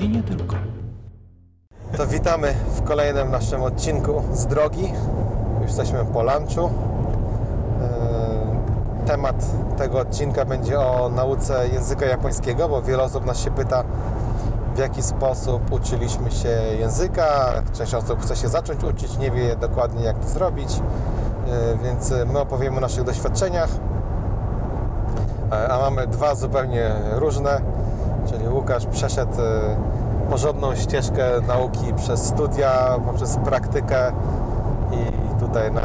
I nie tylko. To witamy w kolejnym naszym odcinku z drogi. Już jesteśmy po lunchu. Eee, Temat tego odcinka będzie o nauce języka japońskiego, bo wiele osób nas się pyta, w jaki sposób uczyliśmy się języka. Część osób chce się zacząć uczyć, nie wie dokładnie jak to zrobić, Eee, więc my opowiemy o naszych doświadczeniach. Eee, A mamy dwa zupełnie różne, Łukasz przeszedł e, porządną ścieżkę nauki przez studia, poprzez praktykę i tutaj na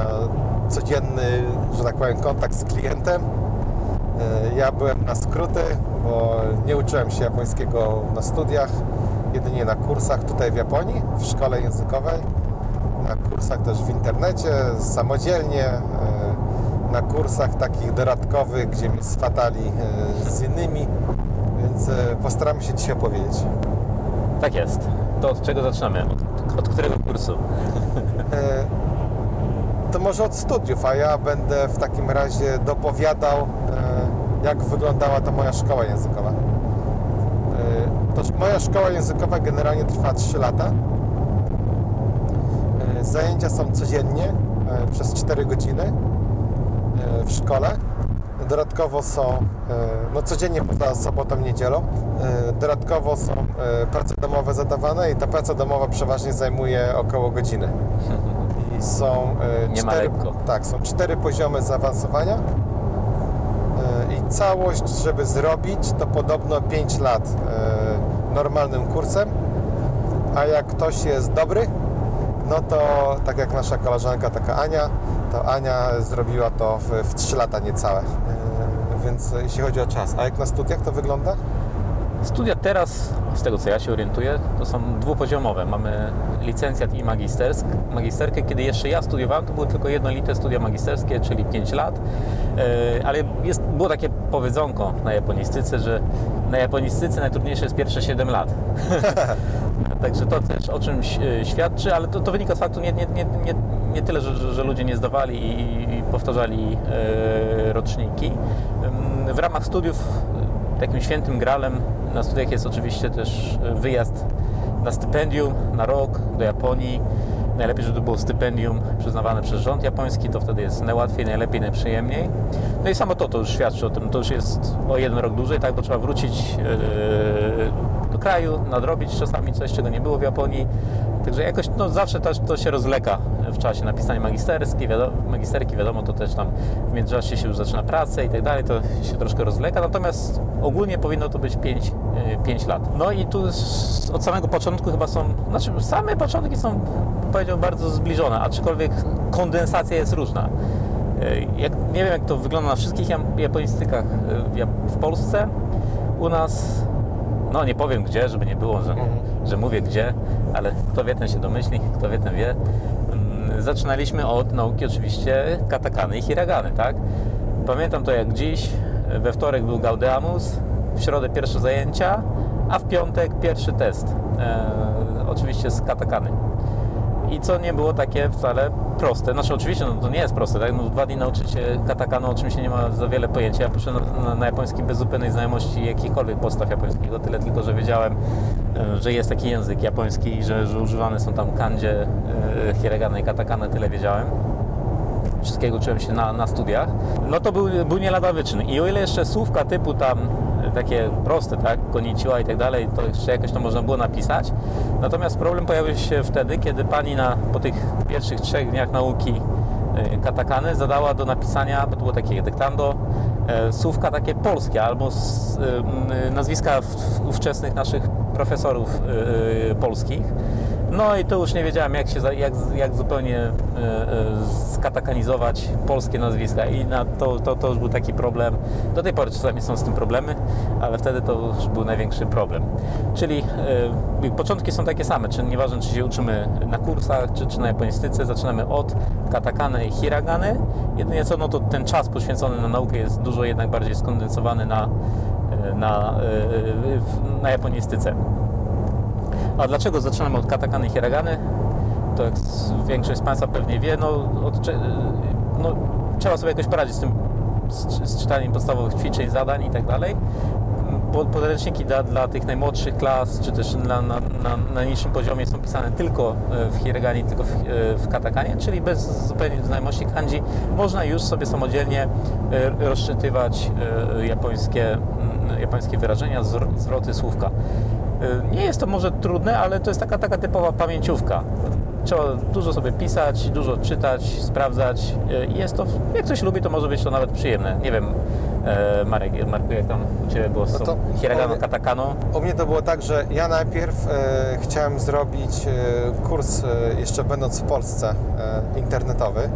codzienny, że tak powiem, kontakt z klientem. E, Ja byłem na skróty, bo nie uczyłem się japońskiego na studiach, jedynie na kursach tutaj w Japonii, w szkole językowej, na kursach też w internecie, samodzielnie, e, na kursach takich dodatkowych, gdzie mnie swatali z innymi, więc e, postaramy się dzisiaj opowiedzieć. Tak jest. To od czego zaczynamy? Od, od którego kursu? E, To może od studiów, a ja będę w takim razie dopowiadał, e, jak wyglądała ta moja szkoła językowa. To moja szkoła językowa generalnie trwa 3 lata. Zajęcia są codziennie przez 4 godziny w szkole. Dodatkowo są, e, no codziennie poza sobotą, niedzielą, e, dodatkowo są e, prace domowe zadawane i ta praca domowa przeważnie zajmuje około godziny. I są Nie cztery, tak, są cztery poziomy zaawansowania i całość, żeby zrobić, to podobno 5 lat normalnym kursem, a jak ktoś jest dobry, no to tak jak nasza koleżanka, taka Ania, to Ania zrobiła to w, w 3 lata niecałe. E, Więc jeśli chodzi o czas, a jak na studiach to wygląda? Studia teraz, z tego co ja się orientuję, to są dwupoziomowe. Mamy licencjat i magistersk, magisterkę. Kiedy jeszcze ja studiowałem, to były tylko jednolite studia magisterskie, czyli 5 lat. E, Ale jest, było takie powiedzonko na japonistyce, że na japonistyce najtrudniejsze jest pierwsze 7 lat. Także to też o czymś e, świadczy, ale to, to wynika z faktu nie, nie, nie, nie, nie tyle, że, że, ludzie nie zdawali i, powtarzali e, roczniki. W ramach studiów e, takim świętym gralem na studiach jest oczywiście też e, wyjazd na stypendium na rok do Japonii. Najlepiej, żeby to było stypendium przyznawane przez rząd japoński, to wtedy jest najłatwiej, najlepiej, najprzyjemniej. No i samo to, to już świadczy o tym, to już jest o jeden rok dłużej, tak, bo trzeba wrócić e, do kraju, nadrobić czasami coś, czego nie było w Japonii. Także jakoś no, zawsze to, to się rozleka w czasie napisania magisterski, wiadomo, magisterki, wiadomo, to też tam w międzyczasie się już zaczyna pracę i tak dalej, to się troszkę rozleka, natomiast ogólnie powinno to być 5, 5 lat. No i tu od samego początku chyba są, znaczy same początki są, powiedziałbym, bardzo zbliżone, aczkolwiek kondensacja jest różna. E, Jak, nie wiem, jak to wygląda na wszystkich japonistykach e, w Polsce. U nas, no nie powiem gdzie, żeby nie było, że, że mówię gdzie, ale kto wie, ten się domyśli, kto wie, ten wie. Mm, Zaczynaliśmy od nauki oczywiście katakany i hiragany, tak? Pamiętam to jak dziś. We wtorek był Gaudeamus, w środę pierwsze zajęcia, a w piątek pierwszy test. E, oczywiście z katakany. I co nie było takie wcale proste. Znaczy oczywiście no, to nie jest proste, tak? No, dwa dni nauczyć się katakanu, o czym się nie ma za wiele pojęcia. Ja poszedłem na, na, japoński bez zupełnej znajomości jakichkolwiek postaw japońskiego, tyle tylko, że wiedziałem, e, że jest taki język japoński i że, że używane są tam kandzie, e, hiragana i katakana, tyle wiedziałem wszystkiego uczyłem się na, na studiach, no to był, był nie lada wyczyn. I o ile jeszcze słówka typu tam takie proste, tak, koniciła i tak dalej, to jeszcze jakoś to można było napisać. Natomiast problem pojawił się wtedy, kiedy pani na, po tych pierwszych trzech dniach nauki e, katakany zadała do napisania, bo to było takie dyktando, e, słówka takie polskie albo e, nazwiska ówczesnych naszych profesorów polskich. No i to już nie wiedziałem, jak, się, jak, jak zupełnie e, e, skatakanizować polskie nazwiska i na to, to, to już był taki problem. Do tej pory czasami są z tym problemy, ale wtedy to już był największy problem. Czyli e, początki są takie same, czy nieważne czy się uczymy na kursach, czy, czy na japonistyce, zaczynamy od katakany i hiragany. Jedynie co, no to ten czas poświęcony na naukę jest dużo jednak bardziej skondensowany na, na, na japonistyce. A dlaczego zaczynamy od katakany i hiragany? To jak większość z Państwa pewnie wie, no, od, no trzeba sobie jakoś poradzić z tym, z, z czytaniem podstawowych ćwiczeń, zadań i tak dalej. po- podręczniki dla, dla tych najmłodszych klas, czy też na, na, na, na niższym poziomie są pisane tylko e, w hiraganie, tylko w, e, w katakanie, czyli bez zupełnie znajomości kanji można już sobie samodzielnie e, rozczytywać japońskie, japońskie wyrażenia, zwr- zwroty słówka. E, Nie jest to może trudne, ale to jest taka, taka typowa pamięciówka. Trzeba dużo sobie pisać, dużo czytać, sprawdzać i jest to, jak ktoś lubi, to może być to nawet przyjemne. Nie wiem, e, Marek, Marku, jak tam u Ciebie było z No hiragano, katakano? U mnie to było tak, że ja najpierw e, chciałem zrobić e, kurs, e, jeszcze będąc w Polsce, e, internetowy,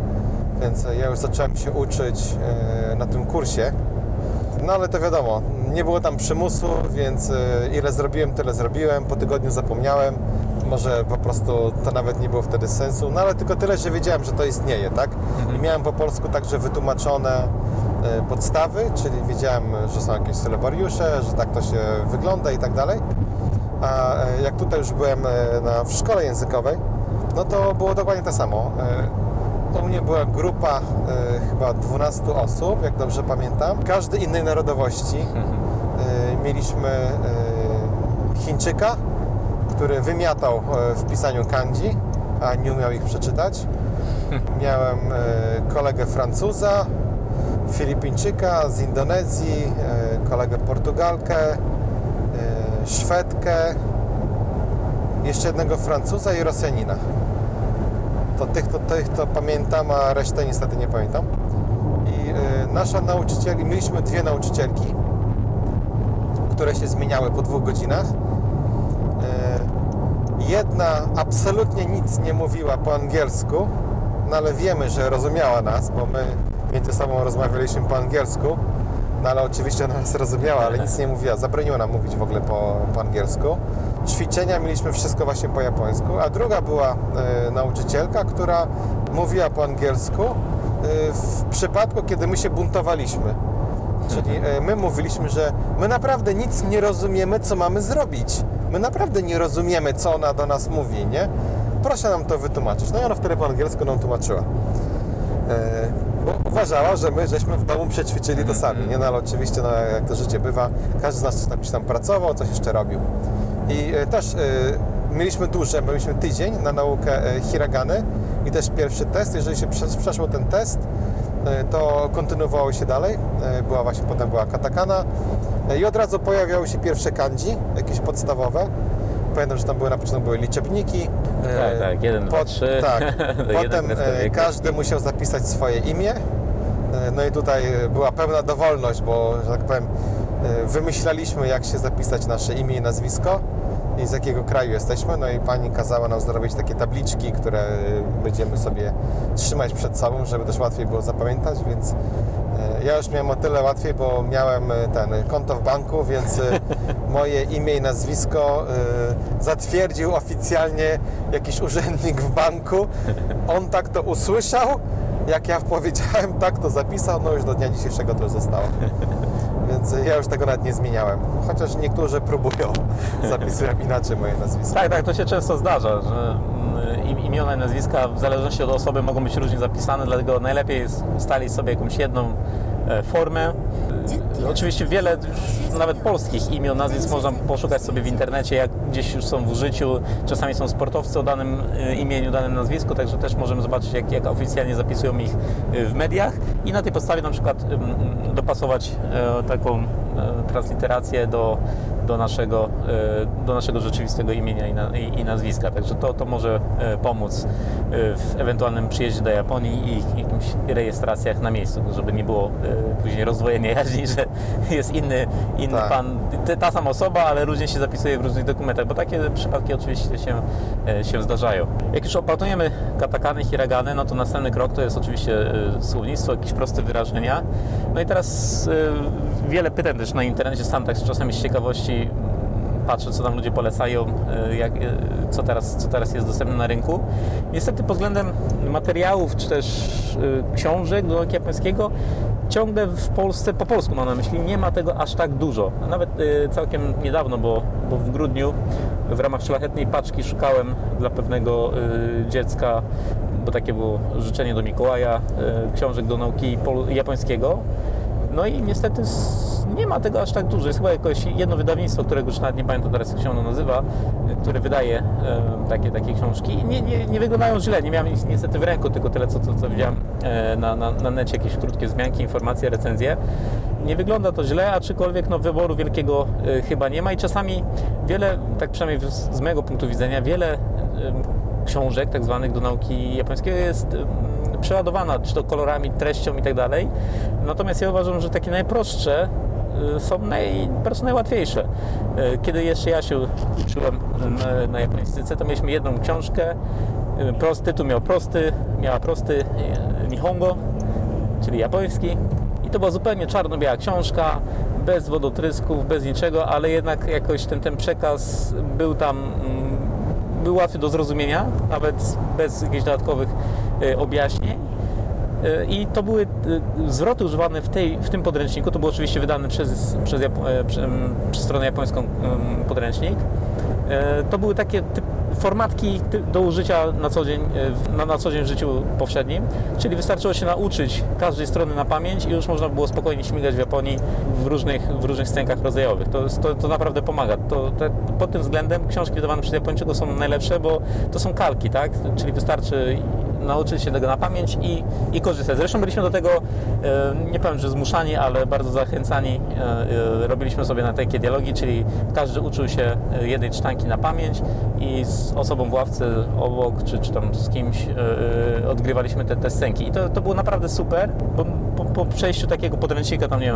więc ja już zacząłem się uczyć e, na tym kursie. No ale to wiadomo, nie było tam przymusu, więc e, ile zrobiłem, tyle zrobiłem. Po tygodniu zapomniałem. Może po prostu to nawet nie było wtedy sensu. No ale tylko tyle, że wiedziałem, że to istnieje, tak? I miałem po polsku także wytłumaczone e, podstawy, czyli wiedziałem, że są jakieś sylabariusze, że tak to się wygląda i tak dalej. A e, jak tutaj już byłem e, na, w szkole językowej, no to było dokładnie to samo. U mnie była grupa e, chyba 12 osób, jak dobrze pamiętam, każdej innej narodowości. E, Mieliśmy e, Chińczyka, który wymiatał w pisaniu kanji, a nie umiał ich przeczytać. Miałem kolegę Francuza, Filipińczyka z Indonezji, kolegę Portugalkę, Szwedkę, jeszcze jednego Francuza i Rosjanina. To tych to, tych to pamiętam, a resztę niestety nie pamiętam. I e, nasza nauczycielka, mieliśmy dwie nauczycielki, które się zmieniały po dwóch godzinach. E, Jedna absolutnie nic nie mówiła po angielsku, no ale wiemy, że rozumiała nas, bo my między sobą rozmawialiśmy po angielsku, no ale oczywiście ona nas rozumiała, ale nic nie mówiła, zabroniła nam mówić w ogóle po, po angielsku. Ćwiczenia mieliśmy wszystko właśnie po japońsku, a druga była e, nauczycielka, która mówiła po angielsku e, w przypadku, kiedy my się buntowaliśmy. Czyli e, my mówiliśmy, że my naprawdę nic nie rozumiemy, co mamy zrobić. My naprawdę nie rozumiemy, co ona do nas mówi, nie? Proszę nam to wytłumaczyć. No i ona wtedy po angielsku nam tłumaczyła. Bo uważała, że my żeśmy w domu przećwiczyli to sami, nie? No ale oczywiście, no, jak to życie bywa, każdy z nas coś tam, gdzieś tam pracował, coś jeszcze robił. I e, też e, mieliśmy duże, bo mieliśmy tydzień na naukę e, hiragany i też pierwszy test. Jeżeli się prze- przeszło ten test, to kontynuowało się dalej. Była właśnie, potem była katakana i od razu pojawiały się pierwsze kanji, jakieś podstawowe. Pamiętam, że tam były na początku były liczebniki. Tak, tak, jeden, dwa, trzy. Tak. Potem każdy musiał zapisać swoje imię. No i tutaj była pełna dowolność, bo, że tak powiem, wymyślaliśmy, jak się zapisać nasze imię i nazwisko i z jakiego kraju jesteśmy. No i pani kazała nam zrobić takie tabliczki, które e, będziemy sobie trzymać przed sobą, żeby też łatwiej było zapamiętać, więc e, ja już miałem o tyle łatwiej, bo miałem e, ten konto w banku, więc e, moje imię i nazwisko e, zatwierdził oficjalnie jakiś urzędnik w banku. On tak to usłyszał, jak ja powiedziałem, tak to zapisał, no już do dnia dzisiejszego to już zostało. Więc ja już tego nawet nie zmieniałem. Chociaż niektórzy próbują, zapisują inaczej moje nazwisko. Tak, tak, to się często zdarza, że mm, im- imiona i nazwiska w zależności od osoby mogą być różnie zapisane, dlatego najlepiej jest ustalić sobie jakąś jedną e, formę. Oczywiście wiele nawet polskich imion, nazwisk można poszukać sobie w internecie, jak gdzieś już są w życiu. Czasami są sportowcy o danym e, imieniu, danym nazwisku, także też możemy zobaczyć, jak, jak oficjalnie zapisują ich e, w mediach i na tej podstawie na przykład dopasować e, taką transliterację do, do, naszego, e, do naszego rzeczywistego imienia i, na, i, i nazwiska. Także to, to może e, pomóc e, w ewentualnym przyjeździe do Japonii i jakimś rejestracjach na miejscu, żeby nie było e, później rozdwojenia jaźni, że jest inny, inny Tak. pan, ta sama osoba, ale różnie się zapisuje w różnych dokumentach, bo takie przypadki oczywiście się, e, się zdarzają. Jak już opracujemy katakany, hiragany, no to następny krok to jest oczywiście e, słownictwo, jakieś proste wyrażenia. No i teraz e, wiele pytań też na internecie, sam tak czasami z ciekawości patrzę, co tam ludzie polecają, e, jak, e, co, teraz, co teraz jest dostępne na rynku. Niestety pod względem materiałów, czy też e, książek do japońskiego, ciągle w Polsce, po polsku mam na myśli, nie ma tego aż tak dużo. Nawet całkiem niedawno, bo, bo w grudniu w ramach szlachetnej paczki szukałem dla pewnego dziecka, bo takie było życzenie do Mikołaja, książek do nauki japońskiego No i niestety nie ma tego aż tak dużo. Jest chyba jakoś jedno wydawnictwo, którego już nawet nie pamiętam teraz jak się ono nazywa, y, które wydaje e, takie, takie książki. Nie, nie, nie wyglądają źle. Nie miałem nic niestety w ręku, tylko tyle, co, co, co widziałem e, na, na, na necie, jakieś krótkie wzmianki, informacje, recenzje. Nie wygląda to źle, aczkolwiek no, wyboru wielkiego e, chyba nie ma i czasami wiele, tak przynajmniej z, mojego punktu widzenia, wiele książek tak zwanych do nauki japońskiego jest przeładowana, czy to kolorami, treścią i tak dalej. Natomiast ja uważam, że takie najprostsze y, są naj, po prostu najłatwiejsze. Y, Kiedy jeszcze ja się uczyłem na, na to mieliśmy jedną książkę. y, Prosty, tytuł miał prosty, miała prosty Nihongo, czyli japoński. I to była zupełnie czarno-biała książka, bez wodotrysków, bez niczego, ale jednak jakoś ten, ten przekaz był tam, mm, był łatwy do zrozumienia, nawet bez jakichś dodatkowych objaśnień. Y, I to były y, zwroty używane w, tej, w tym podręczniku. To był oczywiście wydany przez, przez, e, przez stronę japońską podręcznik. E, To były takie typ, formatki do użycia na co, dzień, e, na, na co dzień w życiu powszednim. Czyli wystarczyło się nauczyć każdej strony na pamięć i już można było spokojnie śmigać w Japonii w różnych, w różnych scenkach rodzajowych. To, to, to naprawdę pomaga. To, te, pod tym względem książki wydawane przez Japończyków są najlepsze, bo to są kalki, tak? Czyli wystarczy nauczyć się tego na pamięć i, i korzystać. Zresztą byliśmy do tego, e, nie powiem, że zmuszani, ale bardzo zachęcani. E, e, Robiliśmy sobie na takie dialogi, czyli każdy uczył się jednej czytanki na pamięć i z osobą w ławce obok, czy, czy tam z kimś odgrywaliśmy te, te scenki. I to, to było naprawdę super, bo po, po przejściu takiego podręcznika, tam nie wiem,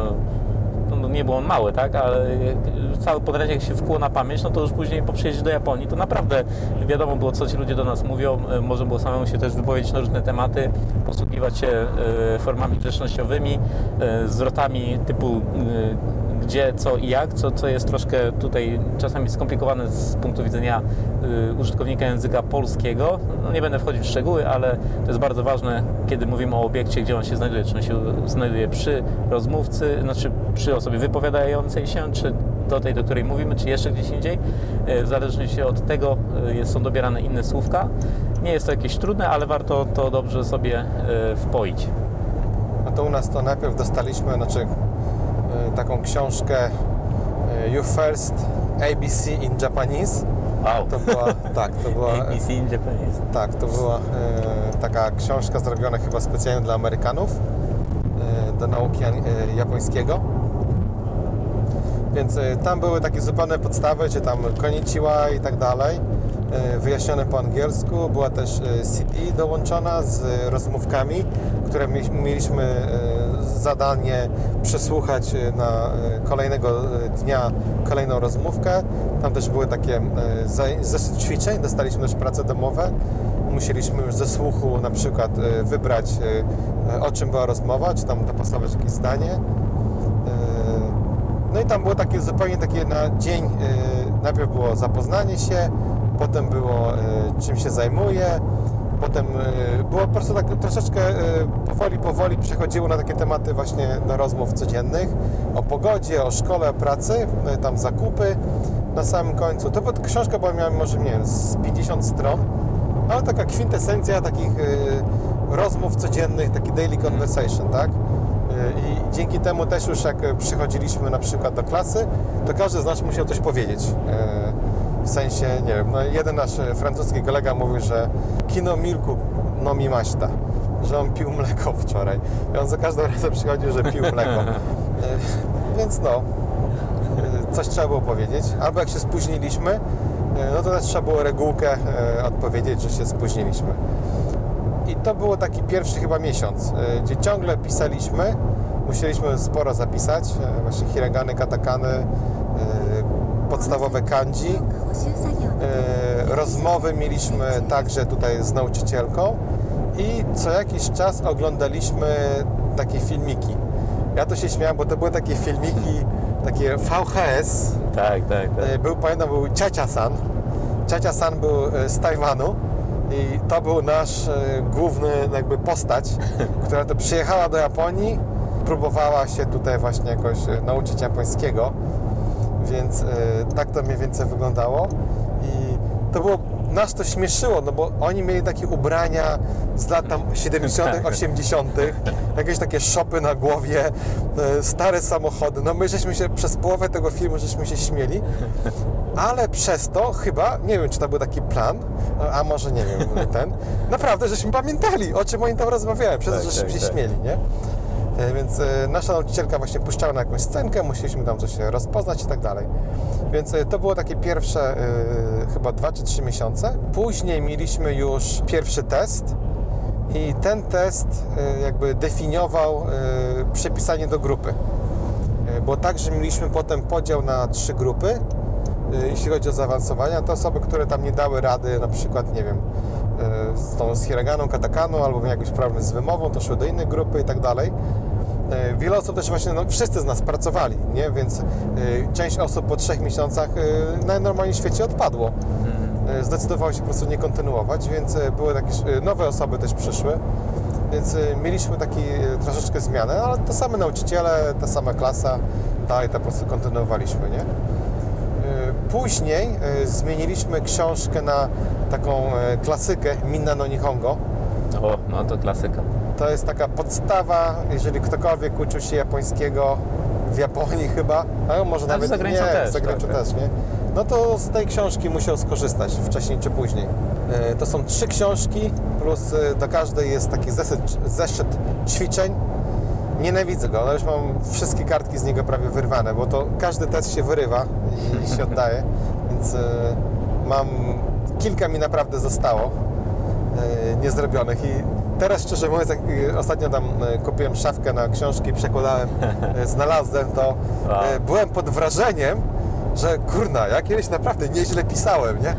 nie był on mały, tak, ale jak cały podręcznik się wkłuł na pamięć, no to już później po przyjeździe do Japonii, to naprawdę wiadomo było, co ci ludzie do nas mówią, e, można było samemu się też wypowiedzieć na różne tematy, posługiwać się e, formami grzecznościowymi, e, zwrotami typu gdzie, co i jak, co, co jest troszkę tutaj czasami skomplikowane z punktu widzenia y, użytkownika języka polskiego. No, nie będę wchodzić w szczegóły, ale to jest bardzo ważne, kiedy mówimy o obiekcie, gdzie on się znajduje. Czy on się znajduje przy rozmówcy, znaczy przy osobie wypowiadającej się, czy do tej, do której mówimy, czy jeszcze gdzieś indziej. Y, W zależności od tego y, jest- są dobierane inne słówka. Nie jest to jakieś trudne, ale warto to dobrze sobie wpoić. No to u nas to najpierw dostaliśmy, znaczy taką książkę e, You First ABC in Japanese. Wow. To była, tak, to była, ABC in Japanese. tak, to była e, taka książka zrobiona chyba specjalnie dla Amerykanów e, do nauki e, japońskiego. Więc e, tam były takie zupełne podstawy, czy tam konnichiwa i tak dalej, e, wyjaśnione po angielsku. Była też e, CD dołączona z e, rozmówkami, które mi- mieliśmy e, zadanie przesłuchać e, na e, kolejnego e, dnia kolejną rozmówkę. Tam też były takie e, zeszyt ćwiczeń, dostaliśmy też prace domowe. Musieliśmy już ze słuchu na przykład wybrać o czym była rozmowa, czy tam dopasować jakieś zdanie. No i tam było takie zupełnie takie na dzień, najpierw było zapoznanie się, potem było czym się zajmuję, potem e, było po prostu tak troszeczkę e, powoli, powoli przechodziło na takie tematy właśnie do rozmów codziennych, o pogodzie, o szkole, o pracy, e, tam zakupy na samym końcu. To była książka była miała może, nie wiem, z 50 stron, ale taka kwintesencja takich e, rozmów codziennych, taki daily conversation, tak? I dzięki temu też już jak przychodziliśmy na przykład do klasy, to każdy z nas musiał coś powiedzieć. W sensie, nie wiem, no jeden nasz francuski kolega mówił, że kino milku no mi maśta, że on pił mleko wczoraj. I on za każdym razem przychodził, że pił mleko. E, Więc no, e, coś trzeba było powiedzieć. Albo jak się spóźniliśmy, e, no to też trzeba było regułkę odpowiedzieć, że się spóźniliśmy. I to było taki pierwszy chyba miesiąc, gdzie ciągle pisaliśmy. Musieliśmy sporo zapisać, właśnie hiragany, katakany, podstawowe kanji. Rozmowy mieliśmy także tutaj z nauczycielką i co jakiś czas oglądaliśmy takie filmiki. Ja to się śmiałem, bo to były takie filmiki, takie VHS. Tak, tak, tak. E, Był, pamiętam, był Ciacia-san. Ciacia-san był e, z Tajwanu i to był nasz e, główny jakby postać, która to przyjechała do Japonii, próbowała się tutaj właśnie jakoś nauczyć japońskiego, więc e, tak to mniej więcej wyglądało i to było nas to śmieszyło, no bo oni mieli takie ubrania z lat tam 70., Tak. 80., jakieś takie szopy na głowie, e, stare samochody. No my żeśmy się przez połowę tego filmu żeśmy się śmieli, ale przez to chyba, nie wiem czy to był taki plan, a może nie wiem, ten, naprawdę żeśmy pamiętali, o czym oni tam rozmawiają, przez to, Tak, żeśmy tak, się tak. śmieli, nie? E, Więc e, nasza nauczycielka właśnie puszczała na jakąś scenkę, musieliśmy tam coś rozpoznać i tak dalej. Więc e, to było takie pierwsze chyba dwa czy trzy miesiące. Później mieliśmy już pierwszy test i ten test jakby definiował przypisanie do grupy. Bo także mieliśmy potem podział na trzy grupy, jeśli chodzi o zaawansowania. To osoby, które tam nie dały rady, na przykład, nie wiem, z tą z hiraganą, katakaną, albo miały jakiś problem z wymową, to szły do innej grupy i tak dalej. E, Wiele osób też właśnie, no wszyscy z nas pracowali, nie? Więc e, część osób po trzech miesiącach e, najnormalniej w świecie odpadło. E, Zdecydowało się po prostu nie kontynuować, więc były jakieś e, nowe osoby też przyszły. Więc mieliśmy taki troszeczkę zmianę, ale te same nauczyciele, ta sama klasa, dalej to po prostu kontynuowaliśmy, nie? Później zmieniliśmy książkę na taką klasykę Minna no Nihongo. O, no to klasyka. To jest taka podstawa, jeżeli ktokolwiek uczył się japońskiego w Japonii chyba, a może Ale nawet nie, też, za granicą tak, też, nie? No to z tej książki musiał skorzystać wcześniej czy później. E, To są trzy książki, plus e, do każdej jest taki zeszyt, zeszyt ćwiczeń. Nienawidzę go, ale już mam wszystkie kartki z niego prawie wyrwane, bo to każdy test się wyrywa i się oddaje, więc e, mam, kilka mi naprawdę zostało niezrobionych i teraz szczerze mówiąc, jak e, ostatnio tam e, kupiłem szafkę na książki, przekładałem, e, znalazłem to, Wow. byłem pod wrażeniem, że kurna, ja kiedyś naprawdę nieźle pisałem, nie?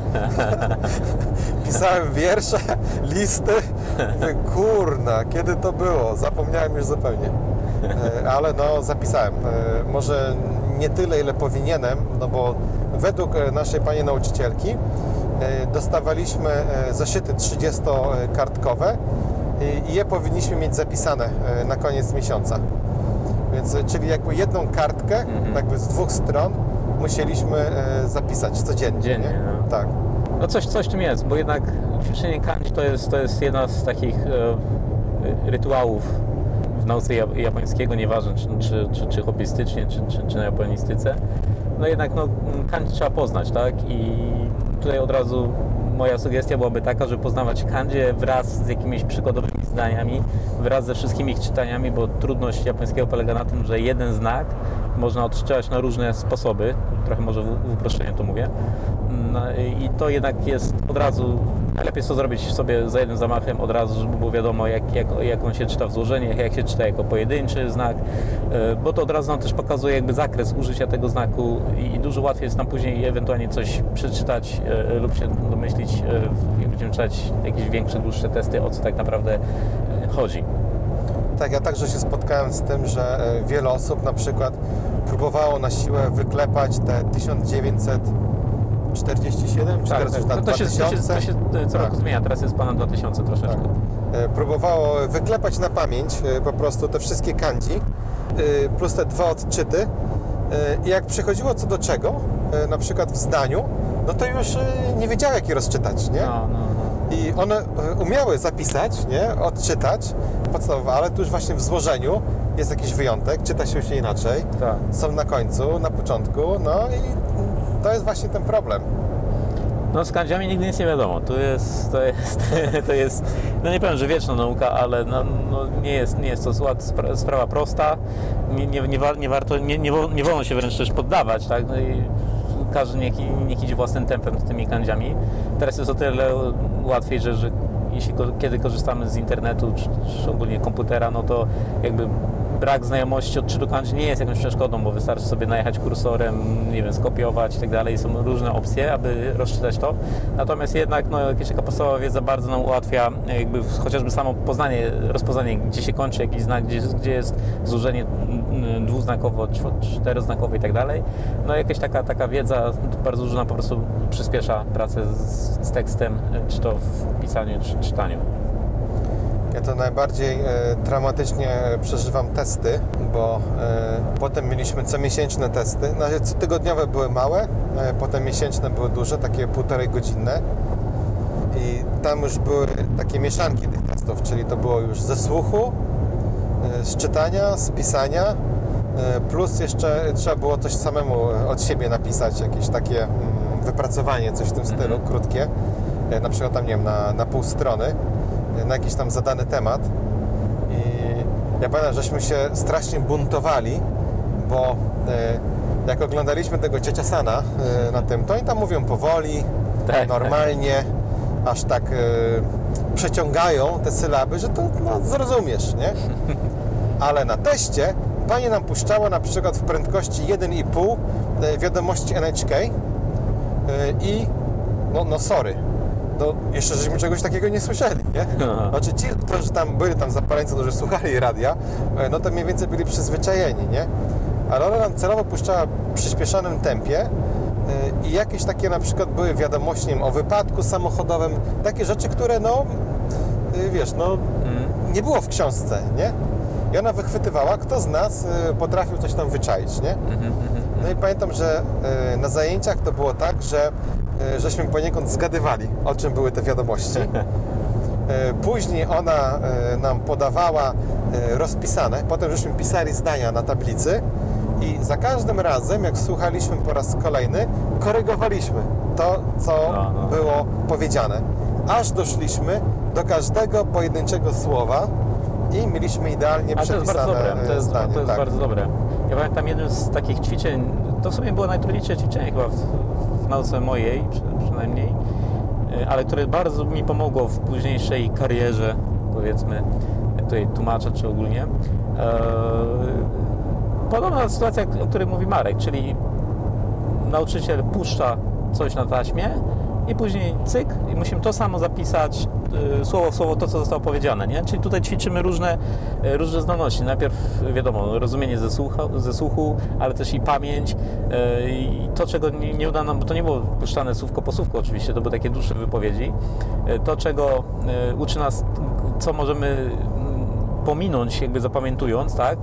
pisałem wiersze, listy, kurna, kiedy to było? Zapomniałem już zupełnie. Ale no, zapisałem. Może nie tyle, ile powinienem, no bo według naszej pani nauczycielki dostawaliśmy zeszyty 30-kartkowe i je powinniśmy mieć zapisane e, na koniec miesiąca. Więc, e, czyli jakby jedną kartkę, Mhm. jakby z dwóch stron, musieliśmy zapisać codziennie. Dziennie, nie? no. Tak. No coś, coś w tym jest, bo jednak ćwiczenie kanji to jest, to jest jedna z takich e, rytuałów w nauce ja- japońskiego, nieważne czy, czy, czy, czy hobbystycznie, czy, czy, czy na japonistyce. No jednak no, kanji trzeba poznać, tak? I tutaj od razu moja sugestia byłaby taka, żeby poznawać kandzie wraz z jakimiś przykładowymi zdaniami, wraz ze wszystkimi ich czytaniami, bo trudność japońskiego polega na tym, że jeden znak można odczytać na różne sposoby, trochę może w, uproszczeniu to mówię. No, I to jednak jest od razu, najlepiej jest to zrobić sobie za jednym zamachem od razu, żeby było wiadomo jak, jak, jak on się czyta w złożeniach, jak się czyta jako pojedynczy znak, e, bo to od razu nam też pokazuje jakby zakres użycia tego znaku i dużo łatwiej jest nam później ewentualnie coś przeczytać e, lub się domyślić, e, jak będziemy czytać jakieś większe, dłuższe testy, o co tak naprawdę chodzi. Tak, ja także się spotkałem z tym, że e, wiele osób na przykład próbowało na siłę wyklepać te 1947, czy teraz już tam Tak, to, to, się, to, się, 2000. to się e, co roku Tak. zmienia, teraz jest ponad 2000 troszeczkę. Tak. E, próbowało wyklepać na pamięć po prostu te wszystkie kanji, e, plus te dwa odczyty. I jak przychodziło co do czego, na przykład w zdaniu, no to już nie wiedziały, jak je rozczytać, nie? No, no, no. I one e, umiały zapisać, nie? odczytać podstawowe, ale tu już właśnie w złożeniu jest jakiś wyjątek, czyta się już inaczej. Tak. Są na końcu, na początku, no i to jest właśnie ten problem. No z kandziami nigdy nic nie wiadomo. Tu jest, to jest, to jest, no nie powiem, że wieczna nauka, ale no, no nie, jest, nie jest to zła spra- sprawa prosta. Nie, nie, nie, wa- nie warto, nie, nie wolno się wręcz też poddawać, tak? No i każdy niech, niech idzie własnym tempem z tymi kandziami. Teraz jest o tyle łatwiej, że, że jeśli kiedy korzystamy z internetu, czy, czy ogólnie komputera, no to jakby brak znajomości odczytu kanji nie jest jakąś przeszkodą, bo wystarczy sobie najechać kursorem, nie wiem, skopiować i tak dalej. Są różne opcje, aby rozczytać to. Natomiast jednak no, jakaś taka podstawowa wiedza bardzo nam ułatwia jakby w- chociażby samo poznanie, rozpoznanie, gdzie się kończy jakiś znak, gdzie, gdzie jest złożenie mm, dwuznakowo, czwo- czteroznakowe i tak dalej. No jakaś taka, taka wiedza bardzo dużo nam po prostu przyspiesza pracę z, z tekstem, czy to w pisaniu, czy czytaniu. Ja to najbardziej e, traumatycznie przeżywam testy, bo e, potem mieliśmy comiesięczne testy. Na razie cotygodniowe były małe, e, potem miesięczne były duże, takie półtorej godzinne. I tam już były takie mieszanki tych testów, czyli to było już ze słuchu, e, z czytania, z pisania, e, plus jeszcze trzeba było coś samemu od siebie napisać, jakieś takie mm, wypracowanie, coś w tym stylu, Mhm. krótkie, E, na przykład tam, nie wiem, na, na pół strony, e, na jakiś tam zadany temat. I ja pamiętam, żeśmy się strasznie buntowali, bo e, jak oglądaliśmy tego ciocia Sana e, na tym, to oni tam mówią powoli, Tak, normalnie, aż tak e, przeciągają te sylaby, że to no, zrozumiesz, nie? Ale na teście pani nam puszczała na przykład w prędkości 1,5 e, wiadomości NHK i no, no sorry, no jeszcze żeśmy czegoś takiego nie słyszeli, nie? Aha. Znaczy ci, którzy tam byli tam zapaleńcy, którzy słuchali radia, e, no to mniej więcej byli przyzwyczajeni, nie? Ale ona nam celowo puszczała w przyspieszonym tempie e, i jakieś takie na przykład były wiadomości wiem, o wypadku samochodowym, takie rzeczy, które no, e, wiesz, no Mm. nie było w książce, nie? I ona wychwytywała, kto z nas e, potrafił coś tam wyczaić, nie? Mhm, mhm. No i pamiętam, że e, na zajęciach to było tak, że żeśmy poniekąd zgadywali, o czym były te wiadomości. E, Później ona e, nam podawała e, rozpisane, potem żeśmy pisali zdania na tablicy i za każdym razem, jak słuchaliśmy po raz kolejny, korygowaliśmy to, co No, no. było powiedziane. Aż doszliśmy do każdego pojedynczego słowa i mieliśmy idealnie Ale to jest przepisane bardzo dobre. To e, jest, zdanie. to jest tak. bardzo dobre. Ja pamiętam jednym z takich ćwiczeń, to w sumie było najtrudniejsze ćwiczenie chyba w nauce mojej przy, przynajmniej, y, ale które bardzo mi pomogło w późniejszej karierze, powiedzmy, tutaj tłumacza czy ogólnie. Eee, Podobna sytuacja, o której mówi Marek, czyli nauczyciel puszcza coś na taśmie i później cyk i musimy to samo zapisać y, słowo w słowo to, co zostało powiedziane, nie? Czyli tutaj ćwiczymy różne, y, różne zdolności. Najpierw wiadomo, rozumienie ze słuchu, ze słuchu ale też i pamięć y, i to, czego nie, nie uda nam, bo to nie było puszczane słówko po słówku oczywiście, to były takie dłuższe wypowiedzi. Y, To, czego y, uczy nas, co możemy mm, pominąć, jakby zapamiętując, tak?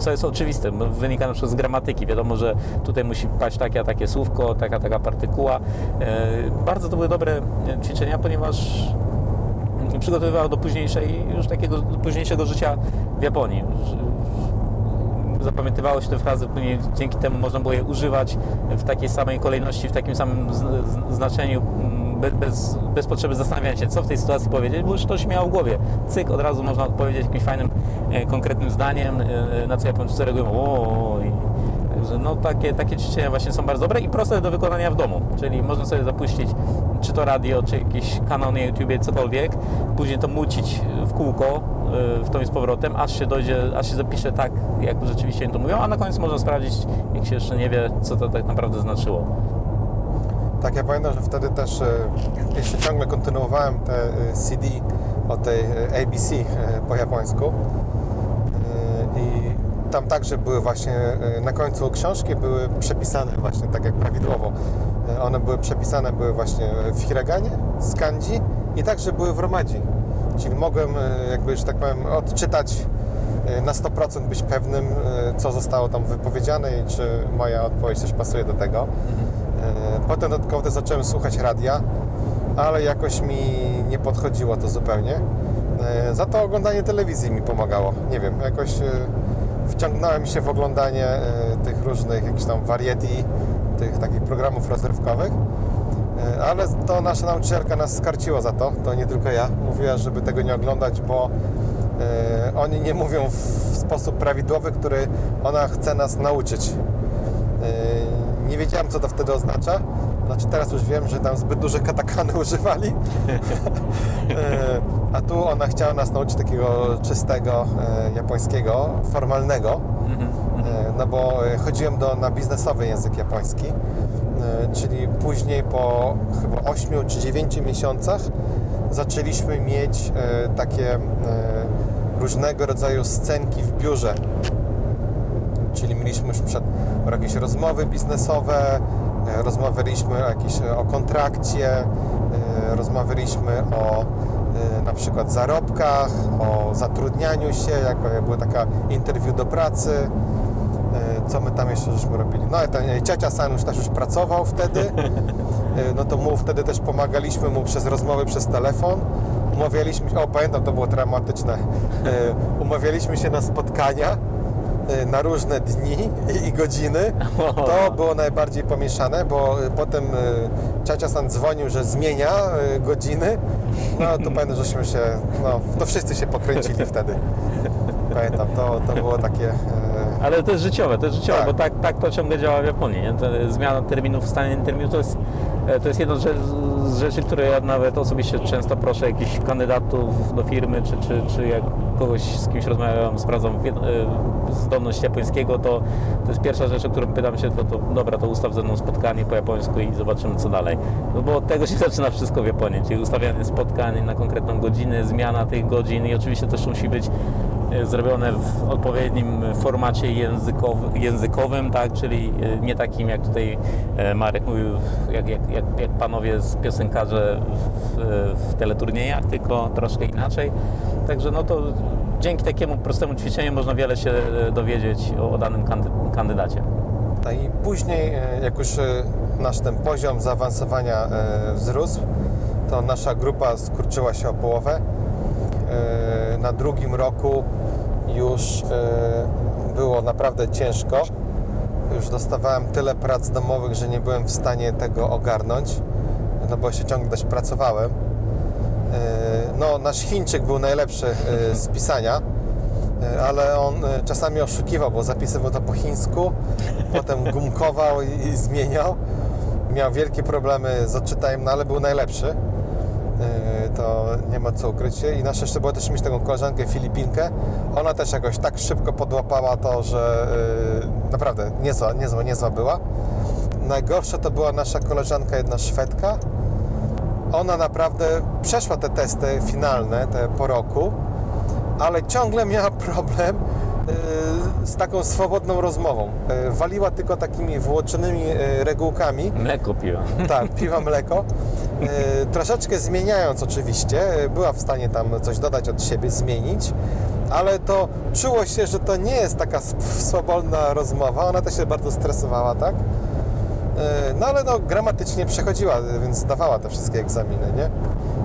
Co jest oczywiste, wynika na przykład z gramatyki. Wiadomo, że tutaj musi paść takie, a takie słówko, taka, taka partykuła. E, Bardzo to były dobre e, ćwiczenia, ponieważ przygotowywały do późniejszej, już takiego późniejszego życia w Japonii. Zapamiętywało się te frazy, później dzięki temu można było je używać w takiej samej kolejności, w takim samym znaczeniu, bez, bez potrzeby zastanawiania się, co w tej sytuacji powiedzieć, bo już to się miało w głowie. Cyk, od razu można odpowiedzieć jakimś fajnym, e, konkretnym zdaniem, e, na co Japończycy reagują, o, Także no, takie, takie ćwiczenia właśnie są bardzo dobre i proste do wykonania w domu. Czyli można sobie zapuścić czy to radio, czy jakiś kanał na YouTubie, cokolwiek, później to mucić w kółko y, w i z powrotem, aż się dojdzie, aż się zapisze tak, jak rzeczywiście oni to mówią, a na koniec można sprawdzić, jak się jeszcze nie wie, co to tak naprawdę znaczyło. Tak, ja pamiętam, że wtedy też e, jeszcze ciągle kontynuowałem te e, CD o tej e, ABC po japońsku i tam także były właśnie na końcu książki były przepisane właśnie tak jak prawidłowo. One były przepisane były właśnie w hiraganie, z kanji i także były w romadzi. Czyli mogłem jakby, że tak powiem, odczytać na 100% być pewnym, co zostało tam wypowiedziane i czy moja odpowiedź też pasuje do tego. E, Potem dodatkowo zacząłem słuchać radia, ale jakoś mi nie podchodziło to zupełnie. E, Za to oglądanie telewizji mi pomagało. Nie wiem, jakoś e, wciągnąłem się w oglądanie e, tych różnych jakichś tam variety, tych takich programów rozrywkowych. E, Ale to nasza nauczycielka nas skarciła za to, to nie tylko ja. Mówiła, żeby tego nie oglądać, bo e, oni nie mówią w sposób prawidłowy, który ona chce nas nauczyć. Nie wiedziałem, co to wtedy oznacza. Znaczy teraz już wiem, że tam zbyt duże katakany używali. E, A tu ona chciała nas nauczyć takiego czystego e, japońskiego, formalnego. Mhm. E, No bo chodziłem do, na biznesowy język japoński, czyli później po chyba 8 czy 9 miesiącach zaczęliśmy mieć takie różnego rodzaju scenki w biurze. Czyli mieliśmy już przed jakieś rozmowy biznesowe, e, rozmawialiśmy o, jakieś, o kontrakcie, e, rozmawialiśmy o e, na przykład zarobkach, o zatrudnianiu się, jak była taka interwiu do pracy. Co my tam jeszcze żeśmy robili? No i ten e, ciocia San już też już pracował wtedy. E, No to mu wtedy też pomagaliśmy mu przez rozmowy przez telefon. Umawialiśmy, o pamiętam, to było traumatyczne. E, Umawialiśmy się na spotkania e, na różne dni i- godziny. To było najbardziej pomieszane, bo e, potem e, ciocia San dzwonił, że zmienia godziny. No to pamiętam, żeśmy się, no to wszyscy się pokręcili wtedy. Pamiętam, to, to było takie... Ale to jest życiowe, to jest życiowe, Tak. bo tak, tak to ciągle działa w Japonii. Nie? Zmiana terminów, wstanie terminu to jest, to jest jedna z rzeczy, które ja nawet osobiście często proszę jakichś kandydatów do firmy, czy, czy, czy jak kogoś z kimś rozmawiam, sprawdzam e, zdolność japońskiego, to, to jest pierwsza rzecz, o którą pytam się, to, to dobra, to ustaw ze mną spotkanie po japońsku i zobaczymy co dalej. No bo od tego się zaczyna wszystko w Japonii, czyli ustawianie spotkań na konkretną godzinę, zmiana tych godzin i oczywiście też musi być e, zrobione w odpowiednim formacie językowy, językowym, tak, czyli e, nie takim jak tutaj e, Marek mówił, jak, jak, jak, jak panowie z piosenkarze w, w teleturniejach, tylko troszkę inaczej. Także no to dzięki takiemu prostemu ćwiczeniu można wiele się e, dowiedzieć o, o danym kandy- kandydacie. No i później, e, jak już e, nasz ten poziom zaawansowania e, wzrósł, to nasza grupa skurczyła się o połowę. E, Na drugim roku już e, było naprawdę ciężko. Już dostawałem tyle prac domowych, że nie byłem w stanie tego ogarnąć, no bo jeszcze ciągle też pracowałem. E, No, nasz Chińczyk był najlepszy z pisania, ale on czasami oszukiwał, bo zapisywał to po chińsku, potem gumkował i zmieniał. Miał wielkie problemy z odczytaniem, no ale był najlepszy. To nie ma co ukryć. I nasze jeszcze było też mieć taką koleżankę Filipinkę. Ona też jakoś tak szybko podłapała to, że e, naprawdę niezła, niezła, niezła była. Najgorsza to była nasza koleżanka, jedna Szwedka. Ona naprawdę przeszła te testy finalne, te po roku, ale ciągle miała problem z taką swobodną rozmową. E, Waliła tylko takimi włóczonymi e, regułkami. Mleko piła. Tak, piwa mleko. E, troszeczkę zmieniając oczywiście, e, była w stanie tam coś dodać od siebie, zmienić, ale to czuło się, że to nie jest taka swobodna rozmowa. Ona też się bardzo stresowała, tak? E, No ale no, gramatycznie przechodziła, e, więc zdawała te wszystkie egzaminy, nie?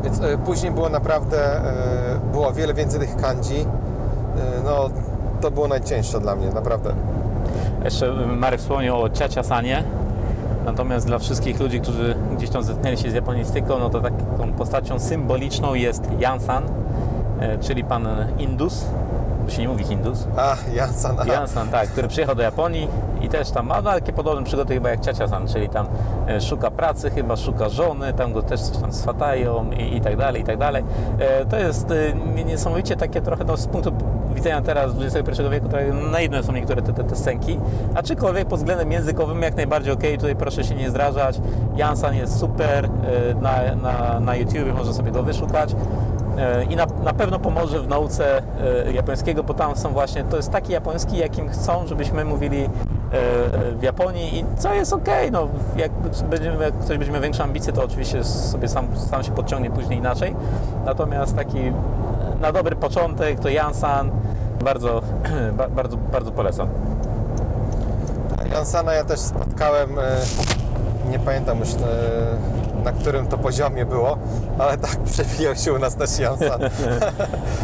Więc e, później było naprawdę, e, było o wiele więcej tych kanji. E, No, to było najcięższe dla mnie, naprawdę. Jeszcze Marek wspomniał o ciaciasanie. Natomiast dla wszystkich ludzi, którzy gdzieś tam zetknęli się z japonistyką, no to taką postacią symboliczną jest Jansan, e, czyli pan Indus, bo się nie mówi Hindus. A, Jansan, aha. Jansan, tak, który przyjechał do Japonii i też tam ma no, takie podobne przygody chyba jak Ciacia-san, czyli tam e, szuka pracy, chyba szuka żony, tam go też coś tam swatają i, i tak dalej, i tak dalej. E, To jest e, niesamowicie takie trochę no, z punktu widzenia teraz XXI wieku, to naiwne są niektóre te, te, te scenki, aczkolwiek pod względem językowym jak najbardziej ok, tutaj proszę się nie zrażać. Jansan jest super, na, na, na YouTubie można sobie go wyszukać. E, i na, na pewno pomoże w nauce e, japońskiego, bo tam są właśnie, to jest taki japoński, jakim chcą, żebyśmy mówili e, w Japonii i co jest ok, no jak, będziemy, jak ktoś będzie miał większe ambicje, to oczywiście sobie sam, sam się podciągnie później inaczej, natomiast taki na dobry początek to Jansan, bardzo, ba- bardzo, bardzo polecam. Jansana ja też spotkałem, nie pamiętam już na którym to poziomie było, ale tak przebijał się u nas też Jansan.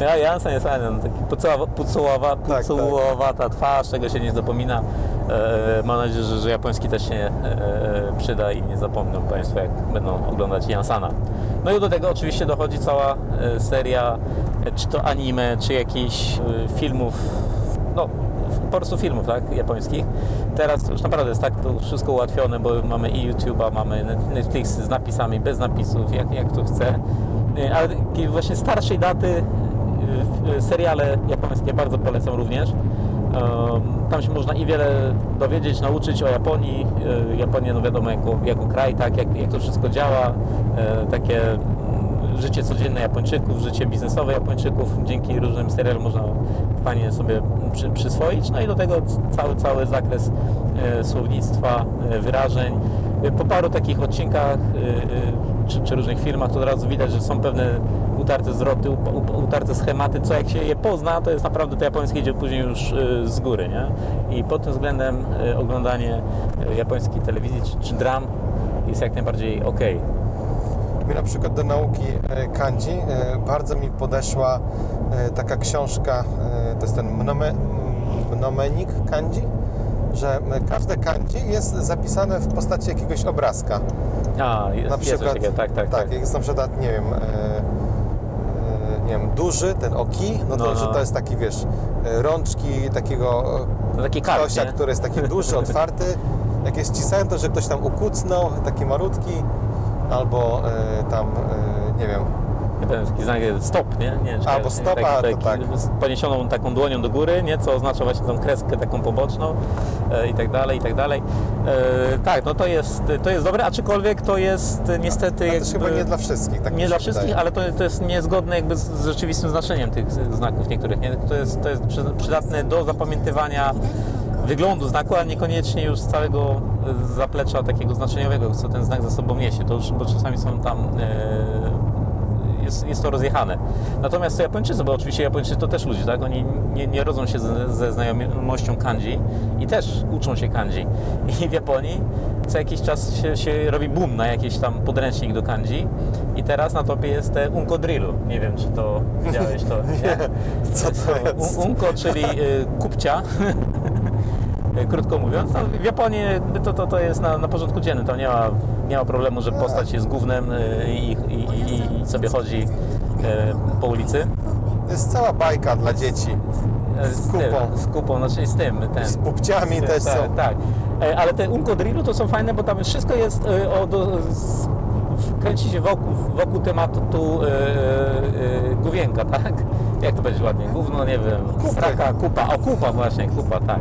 Ja, Jansen jest fajny, taki pucowa- pucołowa, tak. pucołowata twarz, tego się nie zapomina. E, mam nadzieję, że, że japoński też się e, przyda i nie zapomną Państwo, jak będą oglądać Jansana. No i do tego oczywiście dochodzi cała e, seria, e, czy to anime, czy jakichś e, filmów, no po prostu filmów, tak, japońskich. Teraz już naprawdę jest tak to wszystko ułatwione, bo mamy i YouTube'a, mamy Net- Netflix z napisami, bez napisów, jak, jak to chce. E, Ale właśnie starszej daty e, e, seriale japońskie bardzo polecam również. Em, Tam się można i wiele dowiedzieć, nauczyć o Japonii. Japonia, no wiadomo, jako, jako kraj, tak, jak, jak to wszystko działa. Takie życie codzienne Japończyków, życie biznesowe Japończyków. Dzięki różnym serialom można fajnie sobie przy, przyswoić. No i do tego cały, cały zakres e, słownictwa, e, wyrażeń. E, Po paru takich odcinkach czy, czy różnych filmach to od razu widać, że są pewne utarte zwroty, utarte schematy, co jak się je pozna, to jest naprawdę to japońskie idzie później już z góry, nie? I pod tym względem oglądanie japońskiej telewizji czy, czy dram jest jak najbardziej ok. Mi na przykład do nauki e, kanji e, bardzo mi podeszła e, taka książka, to jest ten mnome, mnomenik kanji, że każde kanji jest zapisane w postaci jakiegoś obrazka. A, jest, Na jest przykład, coś takiego, tak, tak, tak. jest na przykład, nie wiem, nie wiem, duży, ten oki, no to, No, że no. to jest taki, wiesz, rączki takiego To taki karp, ktoś, nie? który jest taki duży, otwarty. Jak jest cisałem, to że ktoś tam ukucnął, taki malutki, albo e, tam, e, nie wiem, Nie wiem, taki znak stop, nie? nie Albo nie, stopa, taki, to tak. z podniesioną taką dłonią do góry, nie? Co oznacza właśnie tą kreskę taką poboczną e, i tak dalej, i tak dalej. E, tak, no to jest, to jest dobre, aczkolwiek to jest niestety ale też jakby... chyba nie dla wszystkich. Tak nie dla wszystkich, wydaje. ale to, to jest niezgodne jakby z, z rzeczywistym znaczeniem tych znaków niektórych. Nie? To, jest, to jest przy- przydatne do zapamiętywania wyglądu znaku, a niekoniecznie już z całego e, zaplecza takiego znaczeniowego, co ten znak za sobą niesie. To już, bo czasami są tam e, jest, jest to rozjechane. Natomiast to Japończycy, bo oczywiście Japończycy to też ludzie, tak? Oni nie, nie rodzą się ze, ze znajomością kanji i też uczą się kanji. I w Japonii co jakiś czas się, się robi boom na jakiś tam podręcznik do kanji i teraz na topie jest te unko drillu. Nie wiem, czy to widziałeś to, nie? Co to jest? Un- Unko, czyli y, kupcia. Krótko mówiąc, no, w Japonii to, to, to jest na, na porządku dziennym. Tam nie ma, nie ma problemu, że postać jest głównym y, i, i, i, i sobie chodzi y, po ulicy. To jest cała bajka dla dzieci. E, Z tym, kupą. Z kupą, znaczy z tym. Ten, Z pupciami z- też tak, są. Tak, E, ale te unko drillu to są fajne, bo tam wszystko jest e, o, do, z, kręci się wokół, wokół tematu tu, e, e, główienka, tak? Jak to będzie ładnie? Gówno, nie wiem, Kupy. straka, kupa, o kupa właśnie, kupa, tak.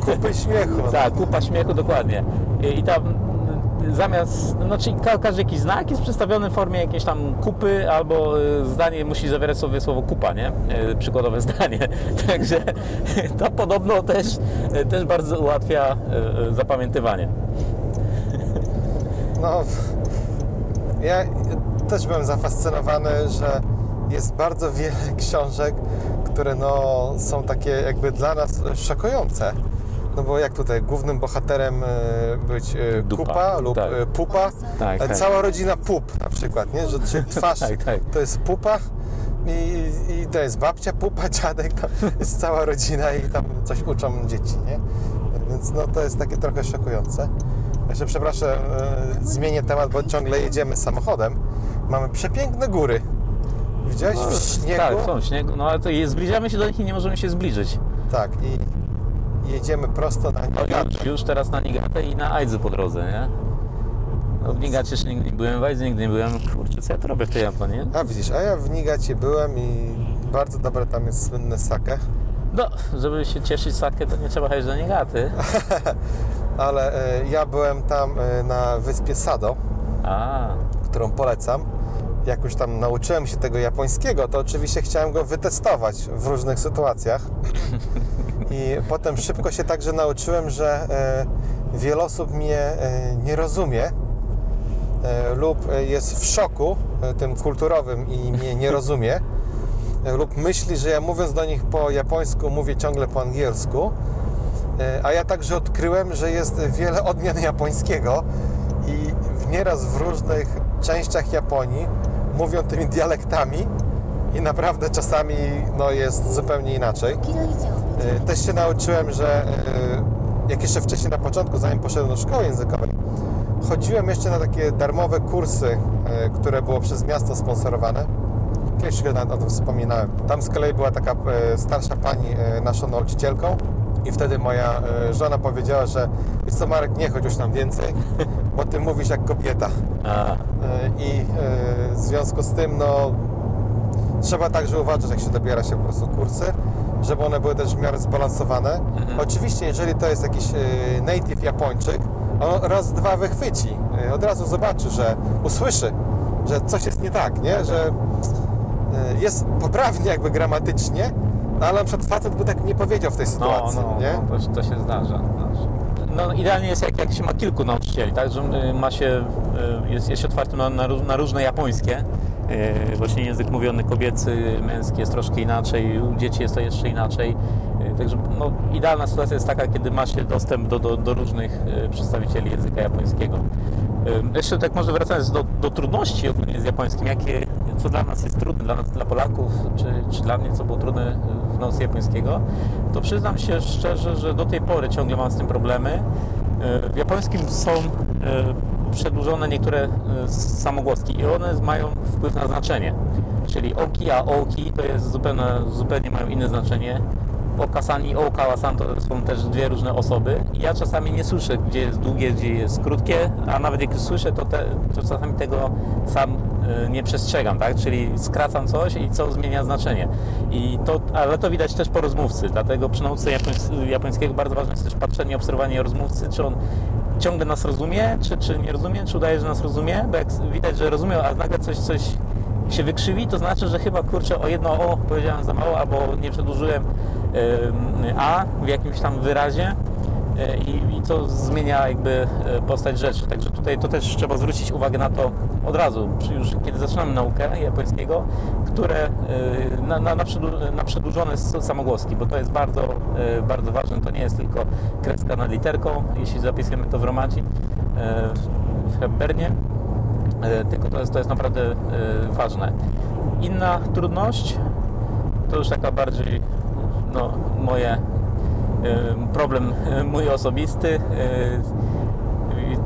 Kupy śmiechu. Tak, kupa śmiechu, dokładnie. I, i tam mm, zamiast, no czyli ka- każdy jakiś znak jest przedstawiony w formie jakiejś tam kupy albo y, zdanie musi zawierać sobie słowo kupa, nie? Y, Przykładowe zdanie. Także to podobno też, y, też bardzo ułatwia y, y, zapamiętywanie. No, ja też byłem zafascynowany, że jest bardzo wiele książek, które no, są takie jakby dla nas szokujące. No bo jak tutaj głównym bohaterem e, być e, Dupa, kupa lub tak. e, pupa, Tak, tak. cała rodzina pup na przykład, nie? Że czy twarz Tak, tak. to jest pupa i, i to jest babcia, pupa, dziadek, tam jest cała rodzina i tam coś uczą dzieci, nie? Więc no to jest takie trochę szokujące. Jeszcze przepraszam, zmienię temat, bo ciągle jedziemy samochodem. Mamy przepiękne góry. Widziałeś w śniegu? Tak, są w śniegu, no ale to zbliżamy się do nich i nie możemy się zbliżyć. Tak, i jedziemy prosto na No, Niagarę. już, już teraz na Nigatę i na Aidzy po drodze, nie? No, w Nigacie nigdy nie byłem, w Aidzy nigdy nie byłem. Kurczę, co ja tu robię w tej Japonii? A widzisz, a ja w Nigacie byłem i bardzo dobre tam jest słynne sake. No, żeby się cieszyć sakę, to nie trzeba jechać do Nigaty. Ale e, ja byłem tam e, na wyspie Sado, A, którą polecam. Jak już tam nauczyłem się tego japońskiego, to oczywiście chciałem go wytestować w różnych sytuacjach. I potem szybko się także nauczyłem, że e, wiele osób mnie e, nie rozumie e, lub jest w szoku tym kulturowym i mnie nie rozumie lub myśli, że ja mówiąc do nich po japońsku mówię ciągle po angielsku. A ja także odkryłem, że jest wiele odmian japońskiego i nieraz w różnych częściach Japonii mówią tymi dialektami i naprawdę czasami no, jest zupełnie inaczej. E, Też się nauczyłem, że e, jak jeszcze wcześniej na początku, zanim poszedłem do szkoły językowej, chodziłem jeszcze na takie darmowe kursy, e, które było przez miasto sponsorowane. Kiedyś chyba o tym wspominałem. Tam z kolei była taka starsza pani naszą nauczycielką i wtedy moja żona powiedziała, że wiesz co Marek, nie chodź już tam więcej, bo ty mówisz jak kobieta. a, E, I e, w związku z tym, no, trzeba także uważać, jak się dobiera się po prostu kursy, żeby one były też w miarę zbalansowane. Oczywiście, jeżeli to jest jakiś e, native Japończyk, on raz, dwa wychwyci, od razu zobaczy, że usłyszy, że coś jest nie tak, nie? Że e, jest poprawnie jakby gramatycznie, no, ale na przykład facet by tak nie powiedział w tej no, sytuacji, no, nie? no to, to się zdarza. zdarza. No, idealnie jest, jak, jak się ma kilku nauczycieli, tak, że y, ma się, y, jest, jest się otwartym na, na, róż- na różne japońskie E, Właśnie język mówiony kobiecy, męski jest troszkę inaczej, u dzieci jest to jeszcze inaczej. Także no, idealna sytuacja jest taka, kiedy ma się dostęp do, do, do różnych przedstawicieli języka japońskiego. Jeszcze tak może wracając do, do trudności ogólnie z japońskim, jakie, co dla nas jest trudne, dla dla Polaków, czy, czy dla mnie, co było trudne nauce japońskiego, to przyznam się szczerze, że do tej pory ciągle mam z tym problemy. E, W japońskim są e, przedłużone niektóre e, samogłoski i one mają wpływ na znaczenie. Czyli oki, a oki to jest zupełnie, zupełnie mają inne znaczenie. Okasan i okałasan to są też dwie różne osoby. Ja czasami nie słyszę, gdzie jest długie, gdzie jest krótkie, a nawet jak słyszę, to, te, to czasami tego sam nie przestrzegam, tak? Czyli skracam coś i co zmienia znaczenie. I to, ale to widać też po rozmówcy, dlatego przy nauce japońs- japońskiego bardzo ważne jest też patrzenie, obserwowanie rozmówcy, czy on ciągle nas rozumie, czy, czy nie rozumie, czy udaje, że nas rozumie, bo jak widać, że rozumie, a nagle coś, coś się wykrzywi, to znaczy, że chyba kurczę o jedno o powiedziałem za mało, albo nie przedłużyłem a w jakimś tam wyrazie y, i, i to zmienia jakby y, postać rzeczy. Także tutaj to też trzeba zwrócić uwagę na to od razu, już kiedy zaczynamy naukę japońskiego, które y, na, na, na, przedłu- na przedłużone samogłoski, bo to jest bardzo, bardzo ważne. To nie jest tylko kreska nad literką, jeśli zapisujemy to w romaci, w Hepburnie, E, tylko to jest, to jest naprawdę e, ważne. Inna trudność to już taka bardziej no, moje e, problem mój osobisty.